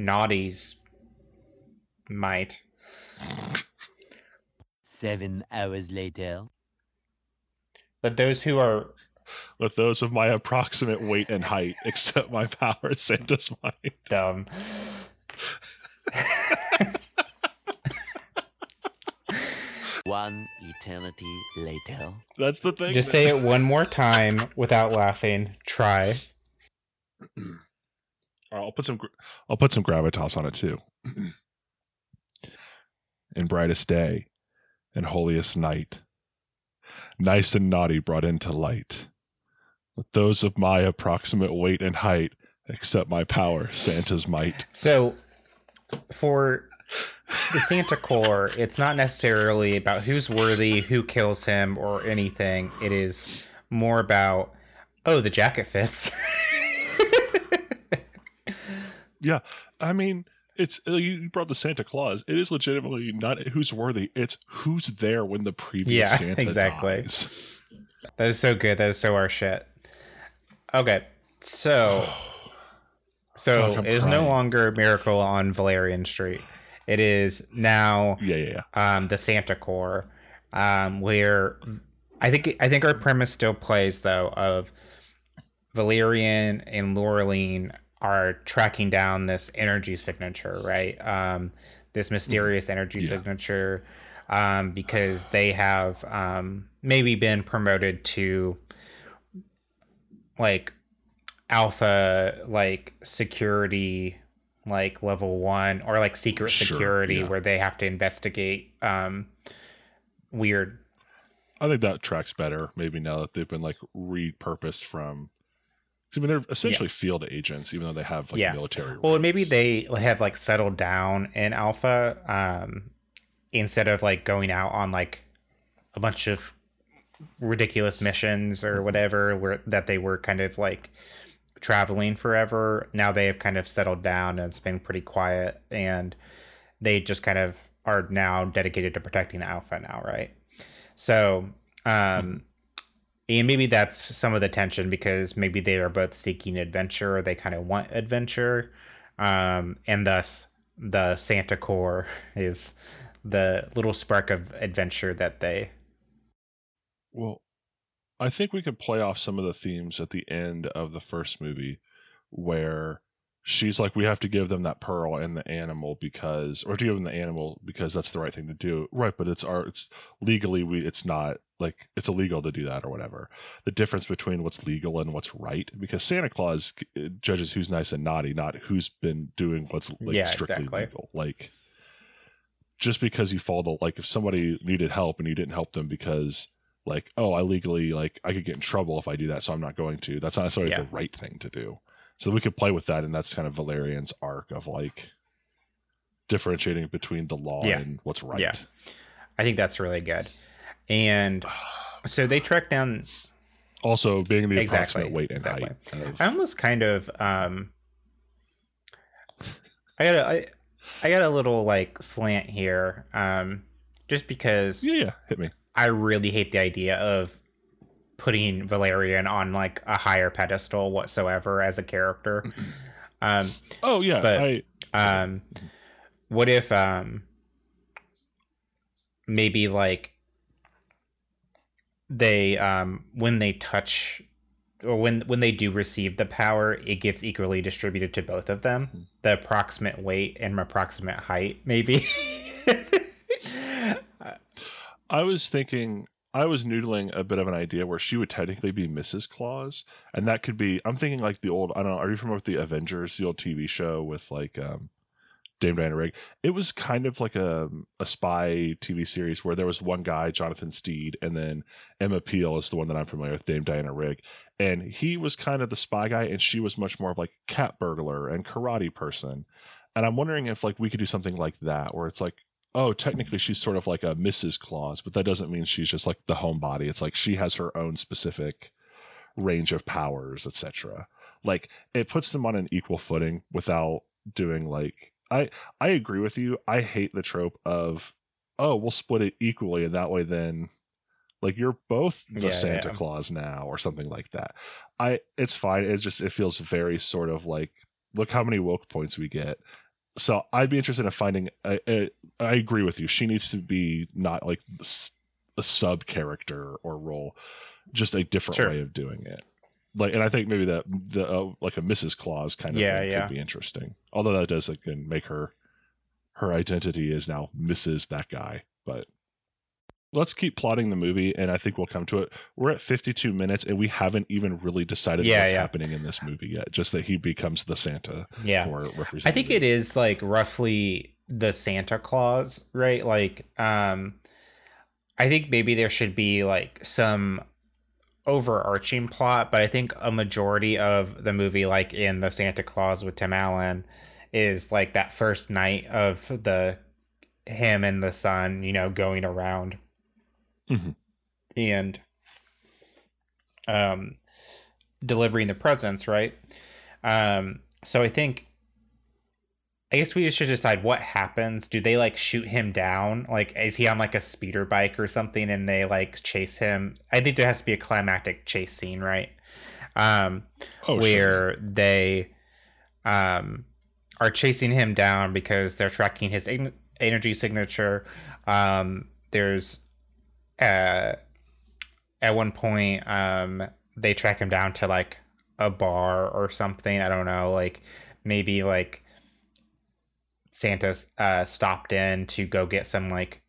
naughties might Seven hours later. but those who are With those of my approximate weight and height, except my power, Santa's mind. dumb One eternity later. That's the thing. Just say it one more time without laughing. Try. I'll put some. I'll put some gravitas on it too. In brightest day, and holiest night, nice and naughty brought into light. With those of my approximate weight and height, accept my power, Santa's might. So, for the Santa Corps, it's not necessarily about who's worthy, who kills him, or anything. It is more about, oh, the jacket fits. Yeah, I mean, it's uh, you brought the Santa Claus. It is legitimately not who's worthy; it's who's there when the previous Yeah, Santa exactly. dies. that is so good. That is so our shit. Okay, so so Fuck, it is no longer Miracle on Valerian Street. It is now Yeah, yeah, yeah. um, the Santa Corps, um, where I think I think our premise still plays though of Valerian and Laureline are tracking down this energy signature, right? Um, this mysterious energy Yeah. signature, um, because they have um, maybe been promoted to like alpha like security like level one or like secret Sure, security yeah. where they have to investigate um weird I think that tracks better. Maybe now that they've been like repurposed from. I mean, they're essentially field agents, even though they have like Yeah. military. well maybe they have like settled down in alpha um instead of like going out on like a bunch of ridiculous missions or whatever where that they were kind of like traveling forever. Now they have kind of settled down and it's been pretty quiet and they just kind of are now dedicated to protecting alpha now right? So um and maybe that's some of the tension because maybe they are both seeking adventure or they kind of want adventure. Um and thus the santa core is the little spark of adventure that they Well, I think we could play off some of the themes at the end of the first movie where she's like, we have to give them that pearl and the animal because, or to give them the animal because that's the right thing to do. Right. But it's our, it's legally, we, it's not like it's illegal to do that or whatever. The difference between what's legal and what's right because Santa Claus uh, judges who's nice and naughty, not who's been doing what's like Yeah, strictly exactly. legal. Like, just because you fall to like if somebody needed help and you didn't help them because like oh i legally like i could get in trouble if i do that so i'm not going to that's not necessarily Yeah. the right thing to do so we could play with that and that's kind of valerian's arc of like differentiating between the law Yeah. and what's right Yeah. i think that's really good and so they track down also being the Exactly, approximate weight and exactly. height of, I almost kind of um I got a I, I got a little like slant here um just because yeah yeah hit me I really hate the idea of putting Valerian on like a higher pedestal whatsoever as a character. Um oh yeah But- i um what if um maybe like they um when they touch or when when they do receive the power it gets equally distributed to both of them. The approximate weight and approximate height maybe. I was thinking, I was noodling a bit of an idea where she would technically be Mrs. Claus, and that could be. I'm thinking like the old. I don't know. Are you familiar with the Avengers, the old TV show with like um, Dame Diana Rigg? It was kind of like a a spy TV series where there was one guy, Jonathan Steed, and then Emma Peel is the one that I'm familiar with, Dame Diana Rigg, and he was kind of the spy guy, and she was much more of like cat burglar and karate person. And I'm wondering if like we could do something like that, where it's like oh, technically she's sort of like a Mrs. Claus, but that doesn't mean she's just like the homebody. It's like she has her own specific range of powers, etc. Like it puts them on an equal footing without doing like I I agree with you. I hate the trope of oh, we'll split it equally and that way then like you're both the Yeah, Santa yeah. Claus now or something like that. I it's fine. It just it feels very sort of like look how many woke points we get. So I'd be interested in finding. I, I, I agree with you. She needs to be not like a sub character or role, just a different Sure. way of doing it. Like, and I think maybe that the uh, like a Mrs. Claus kind of Yeah, thing yeah. could be interesting. Although that does again make her her identity is now Mrs. that guy. But let's keep plotting the movie, and I think we'll come to it. We're at 52 minutes, and we haven't even really decided Yeah, what's yeah. happening in this movie yet. Just that he becomes the Santa Yeah. or. I think it is like roughly the Santa Claus, right? Like, um, I think maybe there should be like some overarching plot, but I think a majority of the movie, like in the Santa Claus with Tim Allen, is like that first night of the him and the son, you know, going around Mhm. and um delivering the presents, right? Um, so I think I guess we just should decide what happens. Do they like shoot him down? Like, is he on like a speeder bike or something and they like chase him? I think there has to be a climactic chase scene, right? Um, Oh, sure. where they um, are chasing him down because they're tracking his en- energy signature. Um, there's uh, at one point um, they track him down to like a bar or something. I don't know, like maybe like Santa uh, stopped in to go get some like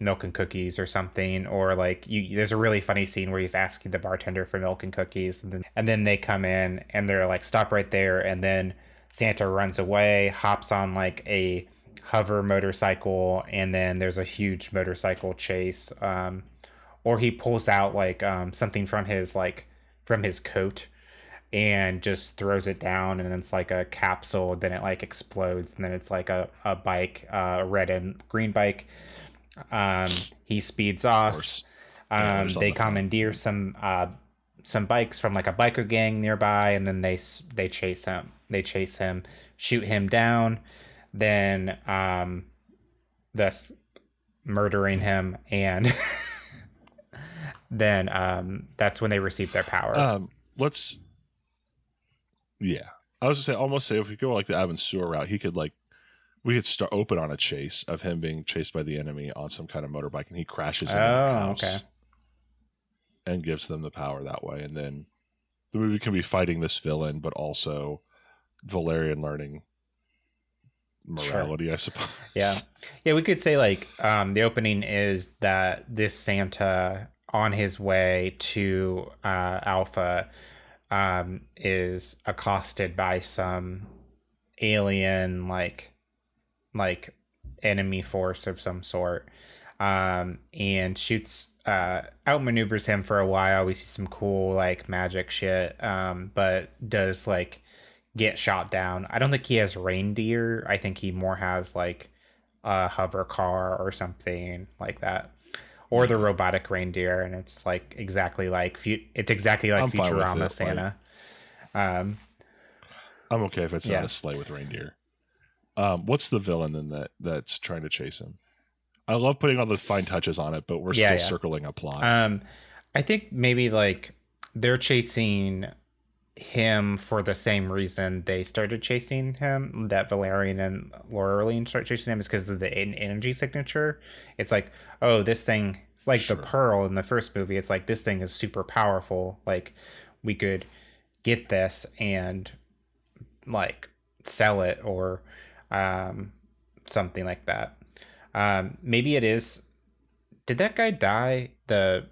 milk and cookies or something. Or like you there's a really funny scene where he's asking the bartender for milk and cookies. And then and then they come in and they're like stop right there. And then Santa runs away hops on like a hover motorcycle and then there's a huge motorcycle chase um or he pulls out like um something from his like from his coat and just throws it down and it's like a capsule then it like explodes and then it's like a, a bike uh, a red and green bike. Um he speeds off. Yeah, um all they commandeer some uh some bikes from like a biker gang nearby and then they they chase him they chase him shoot him down then um thus murdering him and then um that's when they receive their power Um, let's. Yeah, I was gonna say almost say if we go like the Abin Sur route, he could like we could start open on a chase of him being chased by the enemy on some kind of motorbike, and he crashes into their Oh, house okay. and gives them the power that way, and then the movie can be fighting this villain, but also Valerian learning Sure. morality, I suppose. Yeah. Yeah, we could say like um the opening is that this Santa on his way to uh Alpha um is accosted by some alien like like enemy force of some sort um and shoots uh outmaneuvers him for a while we see some cool like magic shit um but does like get shot down i don't think he has reindeer i think he more has like a hover car or something like that or the robotic reindeer and it's like exactly like fu- it's exactly like I'm futurama it, santa um I'm okay if it's Yeah. not a sleigh with reindeer. Um, what's the villain then that that's trying to chase him? I love putting all the fine touches on it, but we're Yeah, still yeah. circling a plot. Um, I think maybe like they're chasing him for the same reason they started chasing him. That Valerian and Laureline start chasing him is because of the energy signature. It's like, oh, this thing, like Sure. the pearl in the first movie. It's like this thing is super powerful. Like we could get this and like sell it or um something like that. Um, maybe it is. Did that guy die? The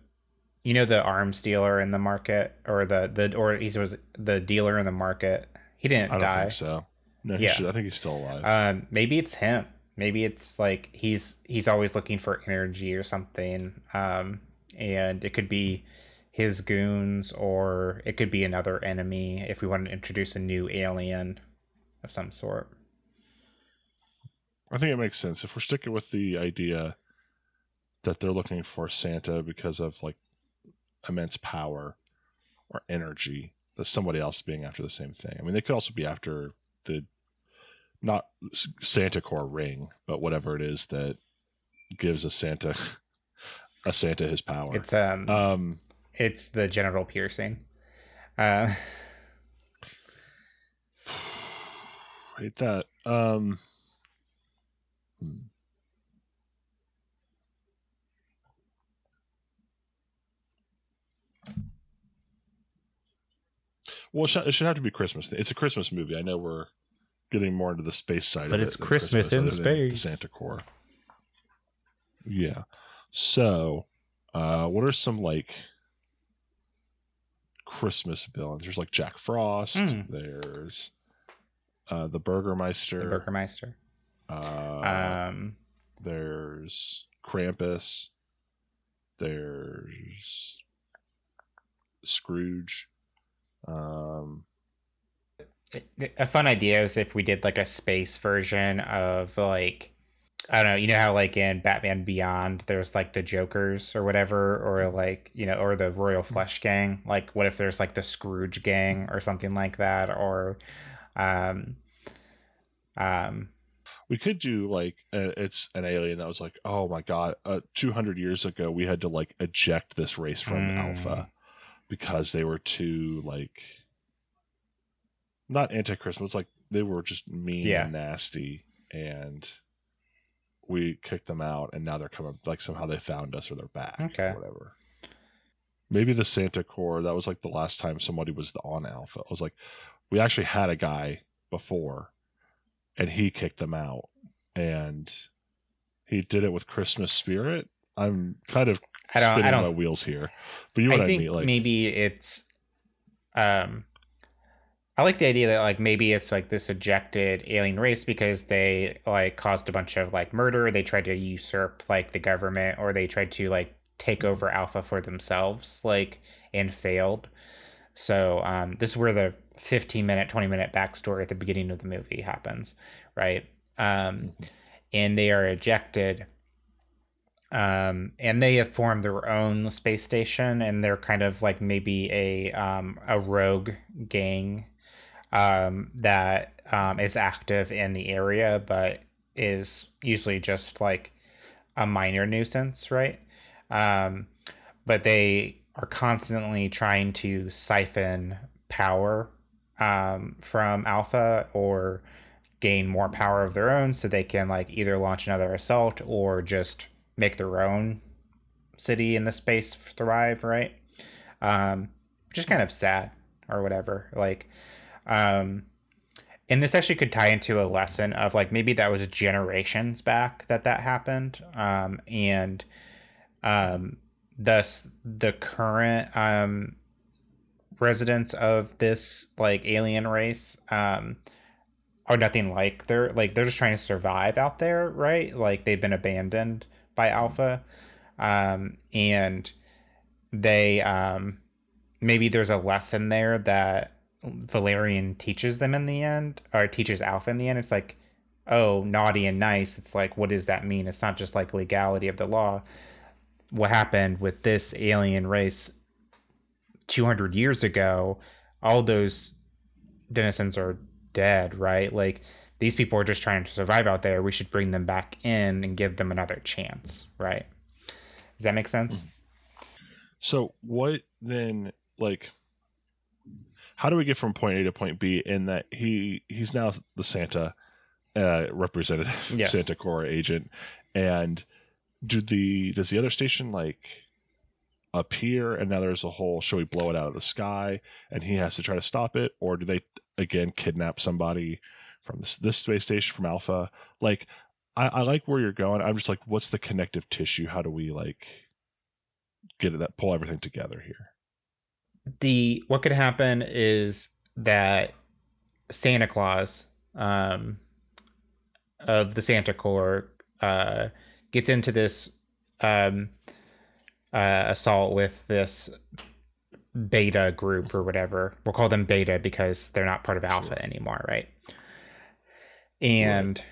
you know the arms dealer in the market or the the or he was the dealer in the market. He didn't I don't die. think so. No, Yeah. should, I think he's still alive. Um, maybe it's him. Maybe it's like he's he's always looking for energy or something. Um, and it could be his goons or it could be another enemy if we want to introduce a new alien of some sort. I think it makes sense if we're sticking with the idea that they're looking for Santa because of like immense power or energy. That somebody else is being after the same thing. I mean, they could also be after the not Santa Core ring, but whatever it is that gives a Santa a Santa his power. It's um um, it's the genital piercing. Uh hate that. Um, hmm. Well, it should, it should have to be Christmas. It's a Christmas movie. I know we're getting more into the space side, But of it's it than Christmas in space. Santa Core. Yeah. So, uh, what are some like Christmas villains? There's like Jack Frost. Hmm. There's uh, the Burgermeister. The Burgermeister. Uh, Um, there's Krampus. There's Scrooge. Um, a fun idea is if we did like a space version of like I don't know, you know how like in Batman Beyond there's like the Jokers or whatever, or like you know, or the Royal Flush Gang. Like, what if there's like the Scrooge Gang or something like that, or um, um, we could do like uh, it's an alien that was like, oh my god, uh, 200 years ago we had to like eject this race from Mm. Alpha because they were too like not anti-Christmas, like they were just mean Yeah. and nasty, and we kicked them out, and now they're coming. Like somehow they found us or they're back, Okay. or whatever. Maybe the Santa Corps. That was like the last time somebody was on Alpha. I was like, we actually had a guy before, and he kicked them out, and he did it with Christmas spirit. I'm kind of I don't, spinning I don't wheels here, but you know I what I think mean. Like, maybe it's um I like the idea that like maybe it's like this ejected alien race because they like caused a bunch of like murder, they tried to usurp like the government or they tried to like take over alpha for themselves like and failed. So um this is where the 15 minute 20 minute backstory at the beginning of the movie happens, right? Um and they are ejected um, and they have formed their own space station, and they're kind of like maybe a um, a rogue gang um, that um, is active in the area, but is usually just like a minor nuisance, right? Um, but they are constantly trying to siphon power um, from Alpha or gain more power of their own so they can like either launch another assault or just make their own city in the space thrive right? Um which is kind of sad or whatever like um and this actually could tie into a lesson of like maybe that was generations back that that happened um and um thus the current um residents of this like alien race um are nothing like they're like they're just trying to survive out there right? Like they've been abandoned by alpha um and they um maybe there's a lesson there that valerian teaches them in the end or teaches alpha in the end. It's like oh naughty and nice. It's like what does that mean? It's not just like legality of the law. What happened with this alien race 200 years ago all those denizens are dead right? Like these people are just trying to survive out there we should bring them back in and give them another chance right? Does that make sense? So what then like how do we get from point A to point B in that he he's now the Santa uh representative Yes. Santa Corps agent. And do the does the other station like appear and now there's a whole should we blow it out of the sky and he has to try to stop it? Or do they again kidnap somebody from this this space station from Alpha like I, I like where you're going I'm just like what's the connective tissue how do we like get it that pull everything together here the what could happen is that Santa Claus um, of the Santa Corps uh, gets into this um, uh, assault with this beta group or whatever. We'll call them beta because they're not part of alpha anymore, right? And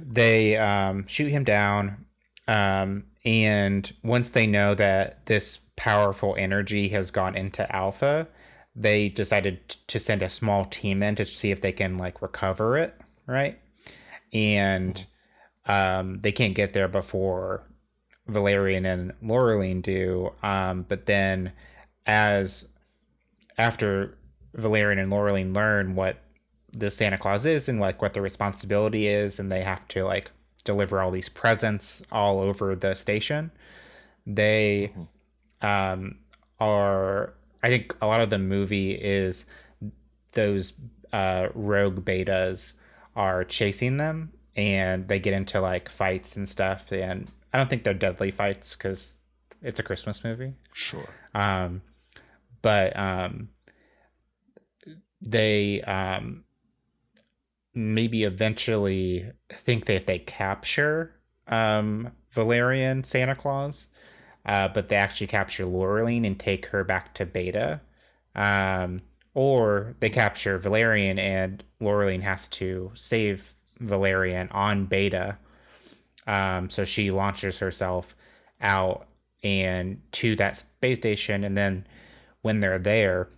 they um, shoot him down. Um, and once they know that this powerful energy has gone into alpha, they decided to send a small team in to see if they can like recover it, right? And um, they can't get there before Valerian and Laureline do. Um, but then, as after Valerian and Laureline learn what the Santa Claus is and like what the responsibility is, and they have to like deliver all these presents all over the station, they um, are. I think a lot of the movie is those uh, rogue betas are chasing them, and they get into like fights and stuff, and I don't think they're deadly fights because it's a Christmas movie. Sure. Um, but um, they um, maybe eventually think that they capture um, Valerian Santa Claus, uh, but they actually capture Laureline and take her back to Beta. Um, or they capture Valerian and Laureline has to save Valerian on Beta. Um, so she launches herself out and to that space station, and then when they're there,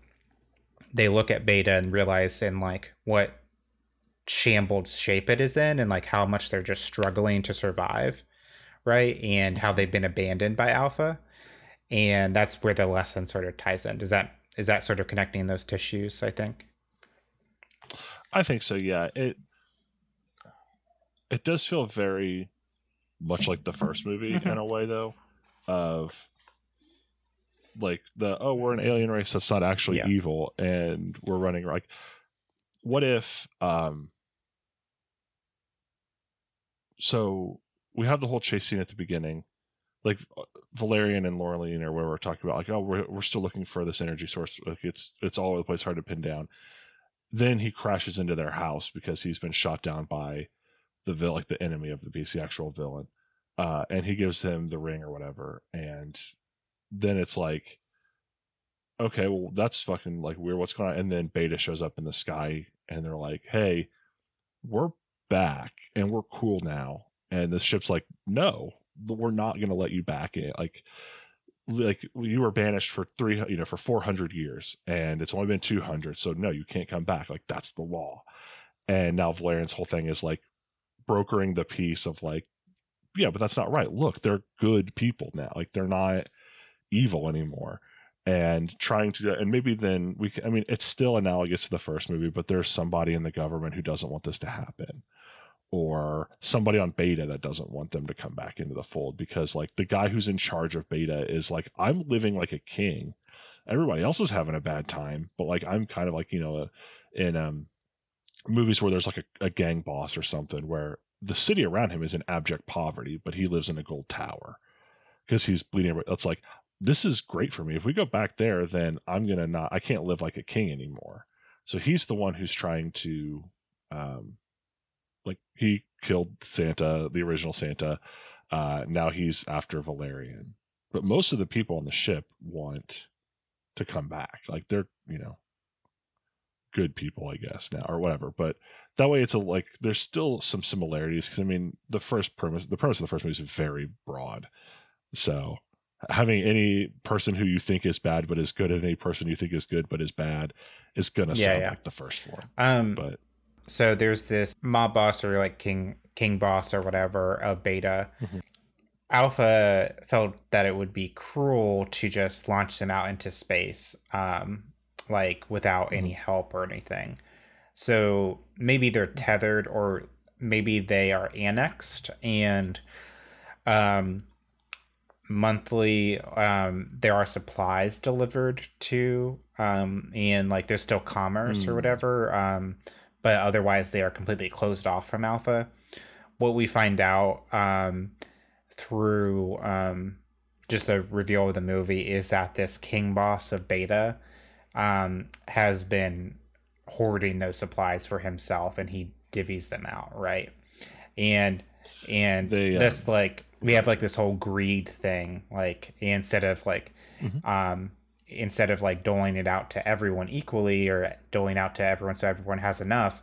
they look at Beta and realize in like what shambled shape it is in, and like how much they're just struggling to survive, right? And how they've been abandoned by Alpha, and that's where the lesson sort of ties in. Does that is that sort of connecting those tissues? I think. I think so. Yeah. It it does feel very much like the first movie Mhm. in a way, though. Of like the oh, we're an alien race that's not actually Yeah. evil, and we're running like. What if um. So we have the whole chase scene at the beginning, like uh, Valerian and Laureline or where we're talking about, like oh, we're we're still looking for this energy source. Like it's it's all over the place, hard to pin down then he crashes into their house because he's been shot down by the villain like the enemy of the beast, the actual villain. Uh, and he gives him the ring or whatever. And then it's like, okay, well that's fucking like weird. What's going on? And then Beta shows up in the sky and they're like, hey, we're back and we're cool now. And the ship's like, no, we're not going to let you back in. Like, like you were banished for three you know for 400 years and it's only been 200 so no you can't come back like that's the law and now valerian's whole thing is like brokering the peace of like yeah but that's not right look they're good people now like they're not evil anymore and trying to and maybe then we can, i mean it's still analogous to the first movie but there's somebody in the government who doesn't want this to happen. Or somebody on beta that doesn't want them to come back into the fold because like the guy who's in charge of beta is like i'm living like a king. Everybody else is having a bad time but like i'm kind of like you know uh, in um movies where there's like a, a gang boss or something where the city around him is in abject poverty but he lives in a gold tower because he's bleeding it's like this is great for me if we go back there then i'm gonna not i can't live like a king anymore so he's the one who's trying to um like he killed Santa, the original Santa. Uh, now he's after Valerian. But most of the people on the ship want to come back. Like they're, you know, good people, I guess, now or whatever. But that way it's a like there's still some similarities because I mean the first premise the premise of the first movie is very broad. So having any person who you think is bad but is good and any person you think is good but is bad is gonna Yeah, sound yeah. like the first one. Um, But so there's this mob boss or like king king boss or whatever of beta Mhm. alpha felt that it would be cruel to just launch them out into space um like without any help or anything so maybe they're tethered or maybe they are annexed and um monthly um there are supplies delivered to um and like there's still commerce or Hmm. whatever um but otherwise they are completely closed off from alpha what we find out um through um just the reveal of the movie is that this king boss of beta um has been hoarding those supplies for himself and he divvies them out right and and They, uh, this like we have like this whole greed thing like instead of like Mhm. um instead of like doling it out to everyone equally or doling out to everyone so everyone has enough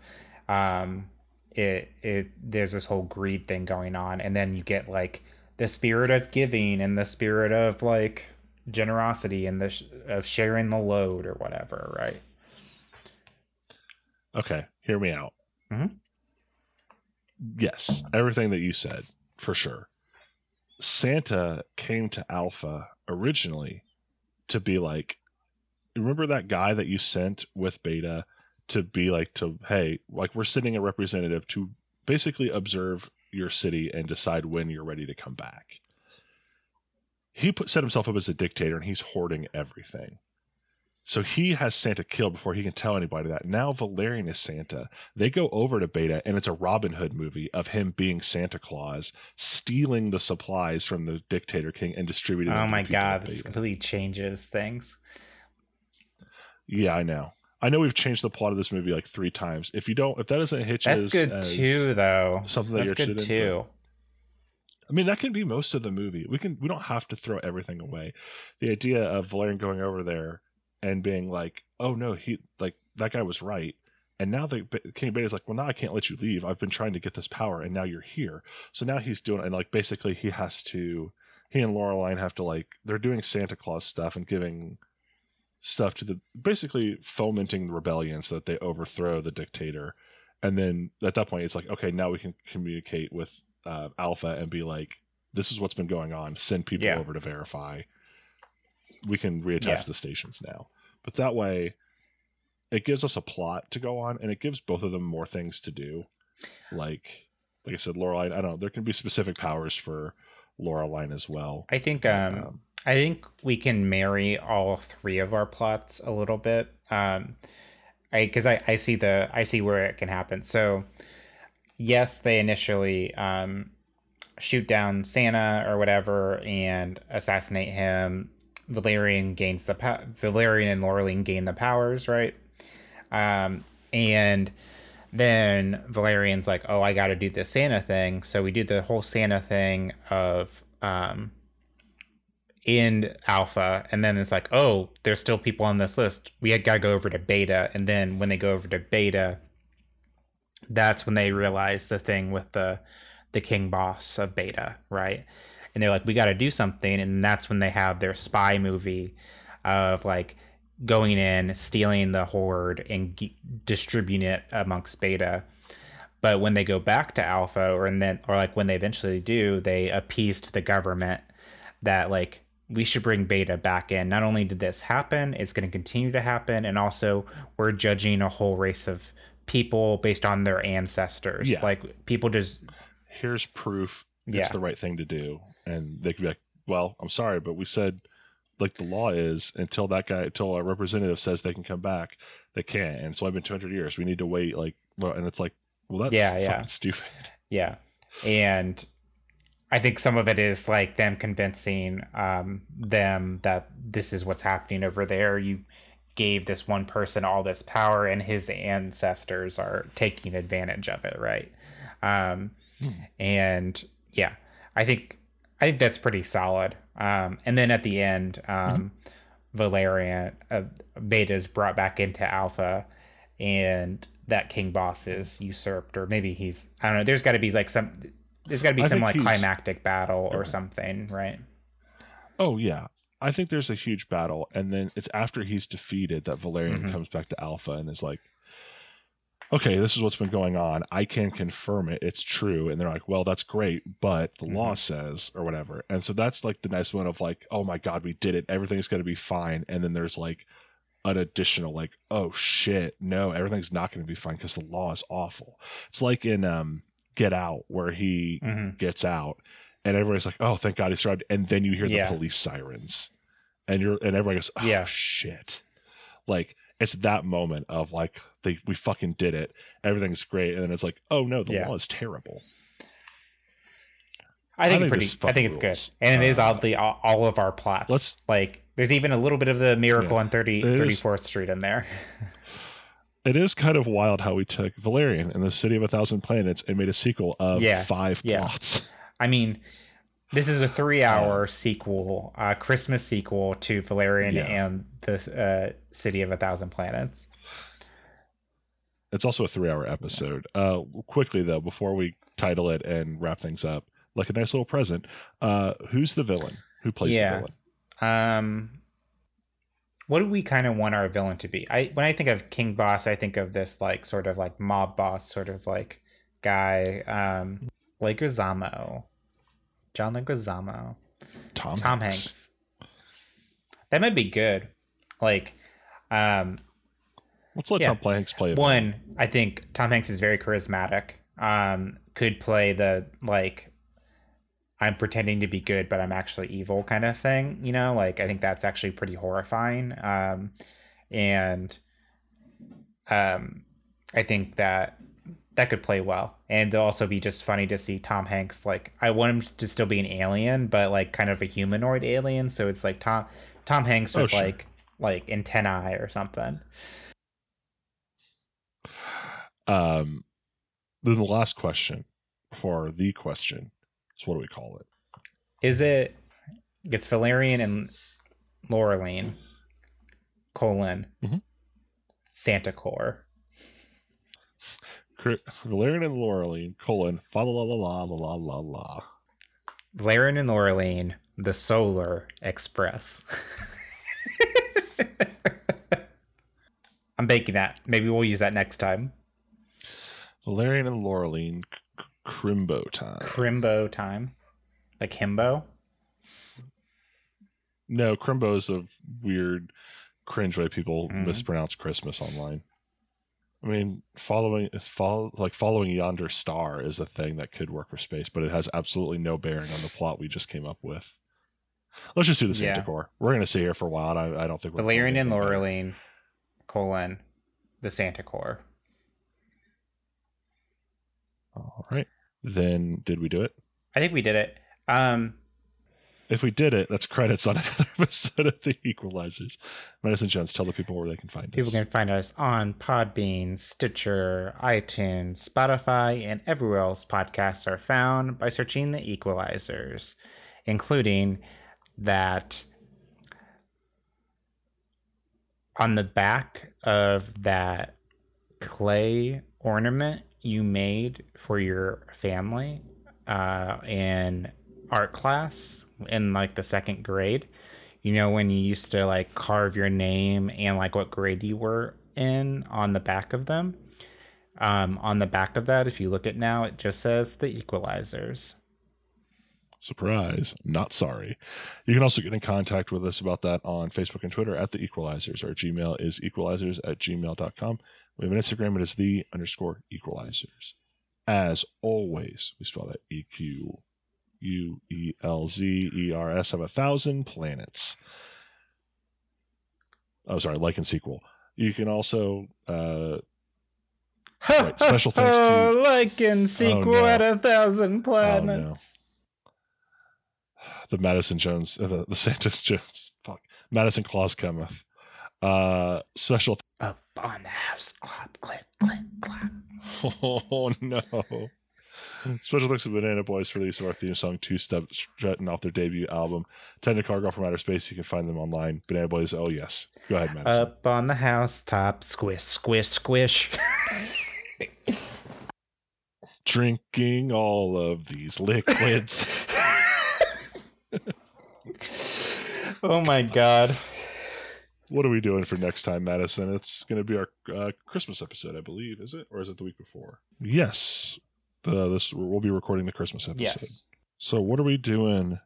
um it it there's this whole greed thing going on and then you get like the spirit of giving and the spirit of like generosity and the sh- of sharing the load or whatever right Okay, hear me out. mm-hmm. Yes, everything that you said, for sure. Santa came to Alpha originally to be like, remember that guy that you sent with Beta to be like, to, hey, like we're sending a representative to basically observe your city and decide when you're ready to come back. He put set himself up as a dictator and he's hoarding everything. So he has Santa killed before he can tell anybody that. Now Valerian is Santa. They go over to Beta, and it's a Robin Hood movie of him being Santa Claus, stealing the supplies from the dictator king and distributing. them Oh my god, this completely changes things. Yeah, I know. I know we've changed the plot of this movie like three times. If you don't, if that doesn't hit you That's good too, though. something that That's you're good interested in, too. I mean, that can be most of the movie. We can we don't have to throw everything away. The idea of Valerian going over there and being like, "Oh no, he like that guy was right," and now the King Beta is like, "Well, now I can't let you leave. I've been trying to get this power, and now you're here." So now he's doing, and like basically he has to. He and Laureline have to like they're doing Santa Claus stuff and giving stuff to the basically fomenting the rebellion so that they overthrow the dictator. And then at that point, it's like, okay, now we can communicate with uh, Alpha and be like, this is what's been going on. Send people Yeah. over to verify. We can reattach Yeah. the stations now. But that way, it gives us a plot to go on, and it gives both of them more things to do. Like, like I said, Laureline. I don't know. There can be specific powers for Laureline as well. I think um, Um, I think we can marry all three of our plots a little bit. Um, I because I, I see the I see where it can happen. So yes, they initially um, shoot down Santa or whatever and assassinate him. Valerian gains the po- Valerian and Laureline gain the powers, right? Um, and then Valerian's like, "Oh, I got to do the Santa thing." So we do the whole Santa thing of um, in Alpha, and then it's like, "Oh, there's still people on this list. We had got to go over to Beta." And then when they go over to Beta, that's when they realize the thing with the the king boss of Beta, right? And they're like, "We got to do something," and that's when they have their spy movie of like going in, stealing the horde, and g- distributing it amongst Beta. But when they go back to Alpha, or and then, or like when they eventually do, they appease to the government that like we should bring Beta back in. Not only did this happen, it's going to continue to happen, and also we're judging a whole race of people based on their ancestors. Yeah. Like people just Here's proof it's Yeah. the right thing to do, and they could be like, "Well, I'm sorry, but we said." Like the law is, until that guy, until a representative says they can come back, they can't. And so I've been 200 years. We need to wait. Like, well, and it's like, well, that's Yeah, yeah. stupid. Yeah. And I think some of it is like them convincing um, them that this is what's happening over there. You gave this one person all this power, and his ancestors are taking advantage of it, right? Um, And yeah, I think I think that's pretty solid. Um, and then at the end, um, Valerian uh, Beta is brought back into Alpha, and that King Boss is usurped, or maybe he's I don't know. There's got to be like some. There's got to be I some like climactic battle or something, right? Oh yeah, I think there's a huge battle, and then it's after he's defeated that Valerian Mhm. comes back to Alpha and is like, "Okay, this is what's been going on. I can confirm it. It's true." And they're like, "Well, that's great, but the law Mm-hmm. says or whatever." And so that's like the nice one of like, "Oh my god, we did it. Everything's going to be fine." And then there's like an additional like, "Oh shit, no, everything's not going to be fine because the law is awful." It's like in um Get Out where he hmm gets out and everybody's like oh thank god he survived and then you hear Yeah. the police sirens and you're and everybody goes oh Yeah. shit like it's that moment of like they we fucking did it everything's great and then it's like oh no the Yeah. law is terrible I think, I it's think pretty. I think it's rules. good, and it is Uh, oddly all, all of our plots. let's- like. There's even a little bit of the miracle Yeah. on 30, It is- 34th Street in there. it is kind of wild how we took valerian and the city of a thousand planets and made a sequel of Yeah. five plots I mean, this is a three-hour sequel, uh, Christmas sequel to Valerian Yeah. and the uh, City of a Thousand Planets. it's also a three hour episode uh quickly though before we title it and wrap things up like a nice little present uh who's the villain who plays Yeah. the villain Um, what do we kind of want our villain to be? I when I think of King Boss, I think of this like sort of like mob boss, sort of like guy, um, Leguizamo, John Leguizamo, tom, Tom Hanks. That might be good. Like, um, Let's let Yeah. Tom Hanks play it. one i think tom hanks is very charismatic um could play the like i'm pretending to be good but i'm actually evil kind of thing you know like i think that's actually pretty horrifying um and um, I think that that could play well, and it'll also be just funny to see Tom Hanks. Like, I want him to still be an alien, but like kind of a humanoid alien. So it's like Tom Tom Hanks Oh, with sure. like like antennae or something. Um, then the last question for the question is what do we call it? Is it? It's Valerian and Laureline colon Mhm. Santa Core. Valerian and Laureline, colon, fa la la la la la la la. Valerian and Laureline, the Solar Express. I'm baking that. Maybe we'll use that next time. Valerian and Laureline, c- Crimbo time. Crimbo time. Like himbo. No, Crimbo is a weird, cringe way people Mhm. mispronounce Christmas online. I mean, following is follow like following yonder star is a thing that could work for space, but it has absolutely no bearing on the plot we just came up with. Let's just do the Santa Yeah. Core. We're gonna stay here for a while. And I, I don't think we're Valerian and better. Laureline, colon, the Santa Core. All right. Then did we do it? I think we did it. Um, If we did it, that's credits on another episode of the Equelizers. Madison Jones, tell the people where they can find people us. People can find us on Podbean, Stitcher, iTunes, Spotify, and everywhere else podcasts are found by searching the Equelizers, including that on the back of that clay ornament you made for your family uh, in art class in like the second grade. You know, when you used to like carve your name and like what grade you were in on the back of them. Um, on the back of that, if you look at now, it just says the equelizers. Surprise. Not sorry. You can also get in contact with us about that on Facebook and Twitter at the Equelizers. Our Gmail is equelizers at gmail.com. We have an Instagram. It is the underscore equelizers. As always, we spell that E Q U E L Z E R S of a thousand planets. Oh, sorry, like and sequel. You can also uh, Right, special thanks to- like and sequel no. at a thousand no. planets. the Madison Jones, uh, the, the Santa Jones, fuck, Madison Claus cometh. Uh, special. Up on the house, clap, click, click, clap. oh no! Special thanks to BananaBoyes for the use of our theme song, Two Step Strutting off their debut album, Technicolor Girl from Outer Space. You can find them online. BananaBoyes. Oh yes, go ahead, Madison. Up on the housetop, squish, squish, squish. Drinking all of these liquids. oh my god. what are we doing for next time, Madison? It's going to be our uh, Christmas episode, I believe. Is it, or is it the week before? Yes. The, this we'll be recording the Christmas episode. Yes. So what are we doing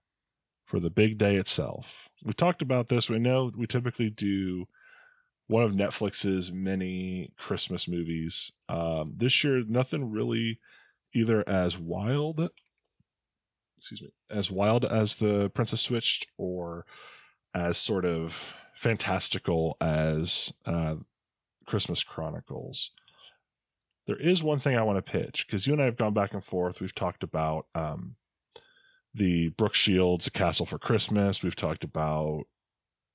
for the big day itself? We talked about this. We know we typically do one of Netflix's many Christmas movies. Um, this year, nothing really either as wild, excuse me, as wild as the Princess Switched, or as sort of fantastical as uh, Christmas Chronicles. There is one thing I want to pitch because you and I have gone back and forth. We've talked about um, the Brooke Shields A Castle for Christmas. We've talked about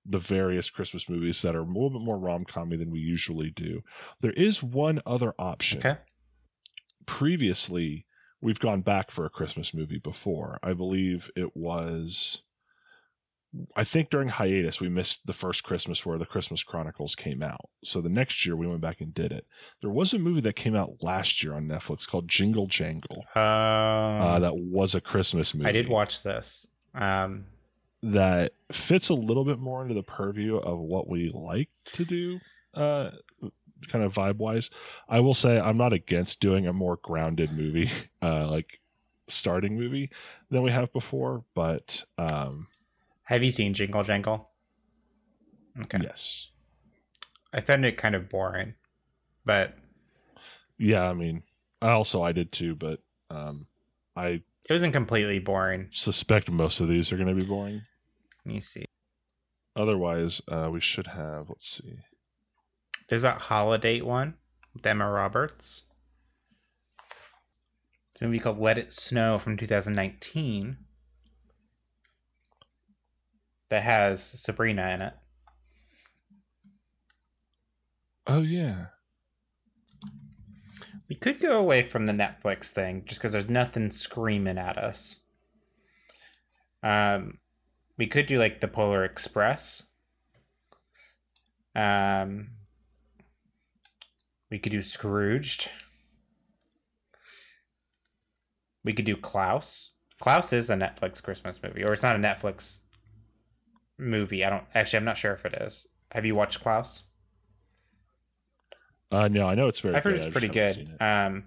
the various Christmas movies that are a little bit more rom commy than we usually do. There is one other option. Okay. Previously, we've gone back for a Christmas movie before. I believe it was. I think during hiatus we missed the first Christmas where the Christmas Chronicles came out. So the next year we went back and did it. There was a movie that came out last year on Netflix called Jingle Jangle. Um, Uh, that was a Christmas movie. I did watch this. Um, that fits a little bit more into the purview of what we like to do, uh, kind of vibe wise. I will say I'm not against doing a more grounded movie, uh, like starting movie than we have before, but um, have you seen Jingle Jangle? Okay. yes, I found it kind of boring, but yeah. I mean, I also I did too, but um, I it wasn't completely boring. suspect most of these are going to be boring. Let me see. Otherwise, uh, we should have. Let's see. There's that holiday one with Emma Roberts. It's a movie called Let It Snow from 2019 that has Sabrina in it. Oh yeah. We could go away from the Netflix thing just because there's nothing screaming at us. Um, we could do like the Polar Express. Um, we could do Scrooged. We could do Klaus. Klaus is a Netflix Christmas movie, or it's not a Netflix movie. I don't actually. I'm not sure if it is. Have you watched Klaus? Uh, no, I know it's very. I've heard good. It's pretty good. Um,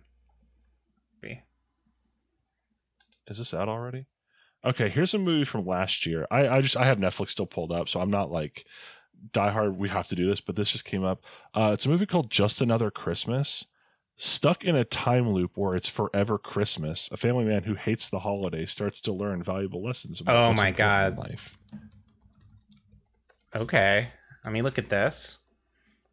Is this out already? Okay, here's a movie from last year. I, I just I have Netflix still pulled up, so I'm not like die hard. We have to do this, but this just came up. Uh, it's a movie called Just Another Christmas. Stuck in a time loop where it's forever Christmas, a family man who hates the holiday starts to learn valuable lessons. About Oh my God. life. Okay. I mean, look at this.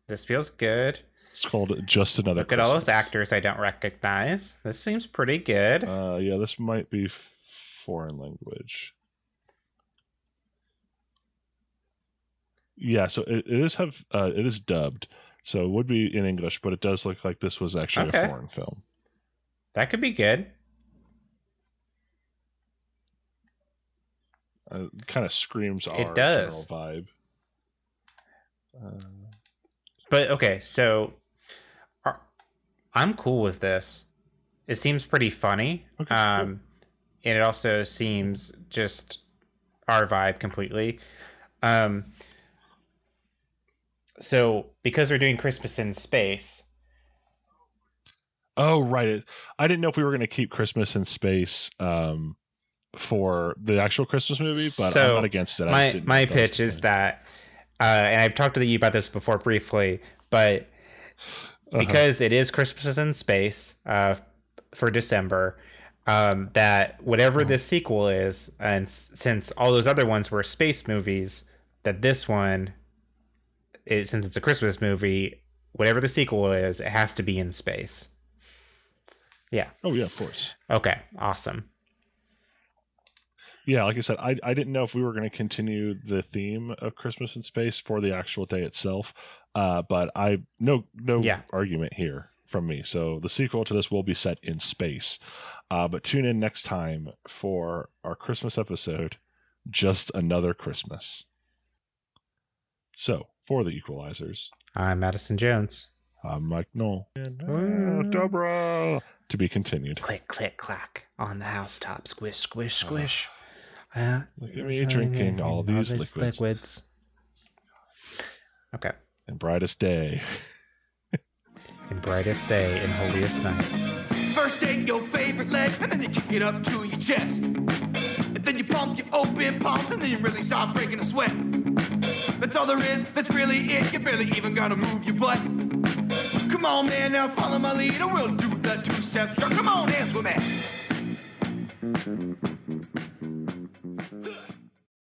This feels good. It's called Just Another. Look at all those actors I don't recognize. This seems pretty good. Uh, yeah, this might be foreign language. Yeah, so it, it is have uh, it is dubbed, so it would be in English, but it does look like this was actually Okay. a foreign film. That could be good. Uh, kind of screams our It does. general vibe. Uh, But okay, so are- I'm cool with this. It seems pretty funny. Okay, cool. um, and it also seems just our vibe completely. Um, so because we're doing Christmas in space, oh, right. I didn't know if we were going to keep Christmas in space um, for the actual Christmas movie, but I'm not against it. I my my if that was pitch is that, uh, and I've talked to you about this before briefly, but Uh-huh. because it is Christmas in space uh, for December, um, that whatever Uh-huh. this sequel is, and s- since all those other ones were space movies, that this one, is, since it's a Christmas movie, whatever the sequel is, it has to be in space. Yeah. Oh yeah, of course. Okay. Awesome. Yeah, like I said, I, I didn't know if we were going to continue the theme of Christmas in space for the actual day itself, uh, but I no no Yeah. argument here from me. So the sequel to this will be set in space, uh, but tune in next time for our Christmas episode, just another Christmas. So for the Equelizers, I'm Madison Jones. I'm Mike Knoll and uh, Mm. Deborah to be continued. Click, click, clack on the housetop. Squish, squish, squish. Uh, Look at me drinking all these liquids. liquids. Okay. And brightest day. In brightest day in holiest night. First take your favorite leg, and then you kick it up to your chest. And then you pump your open palms, and then you really start breaking a sweat. That's all there is, that's really it. You barely even gotta move your butt. Come on, man, now follow my lead, and we'll do the two step strut. Come on, dance with me.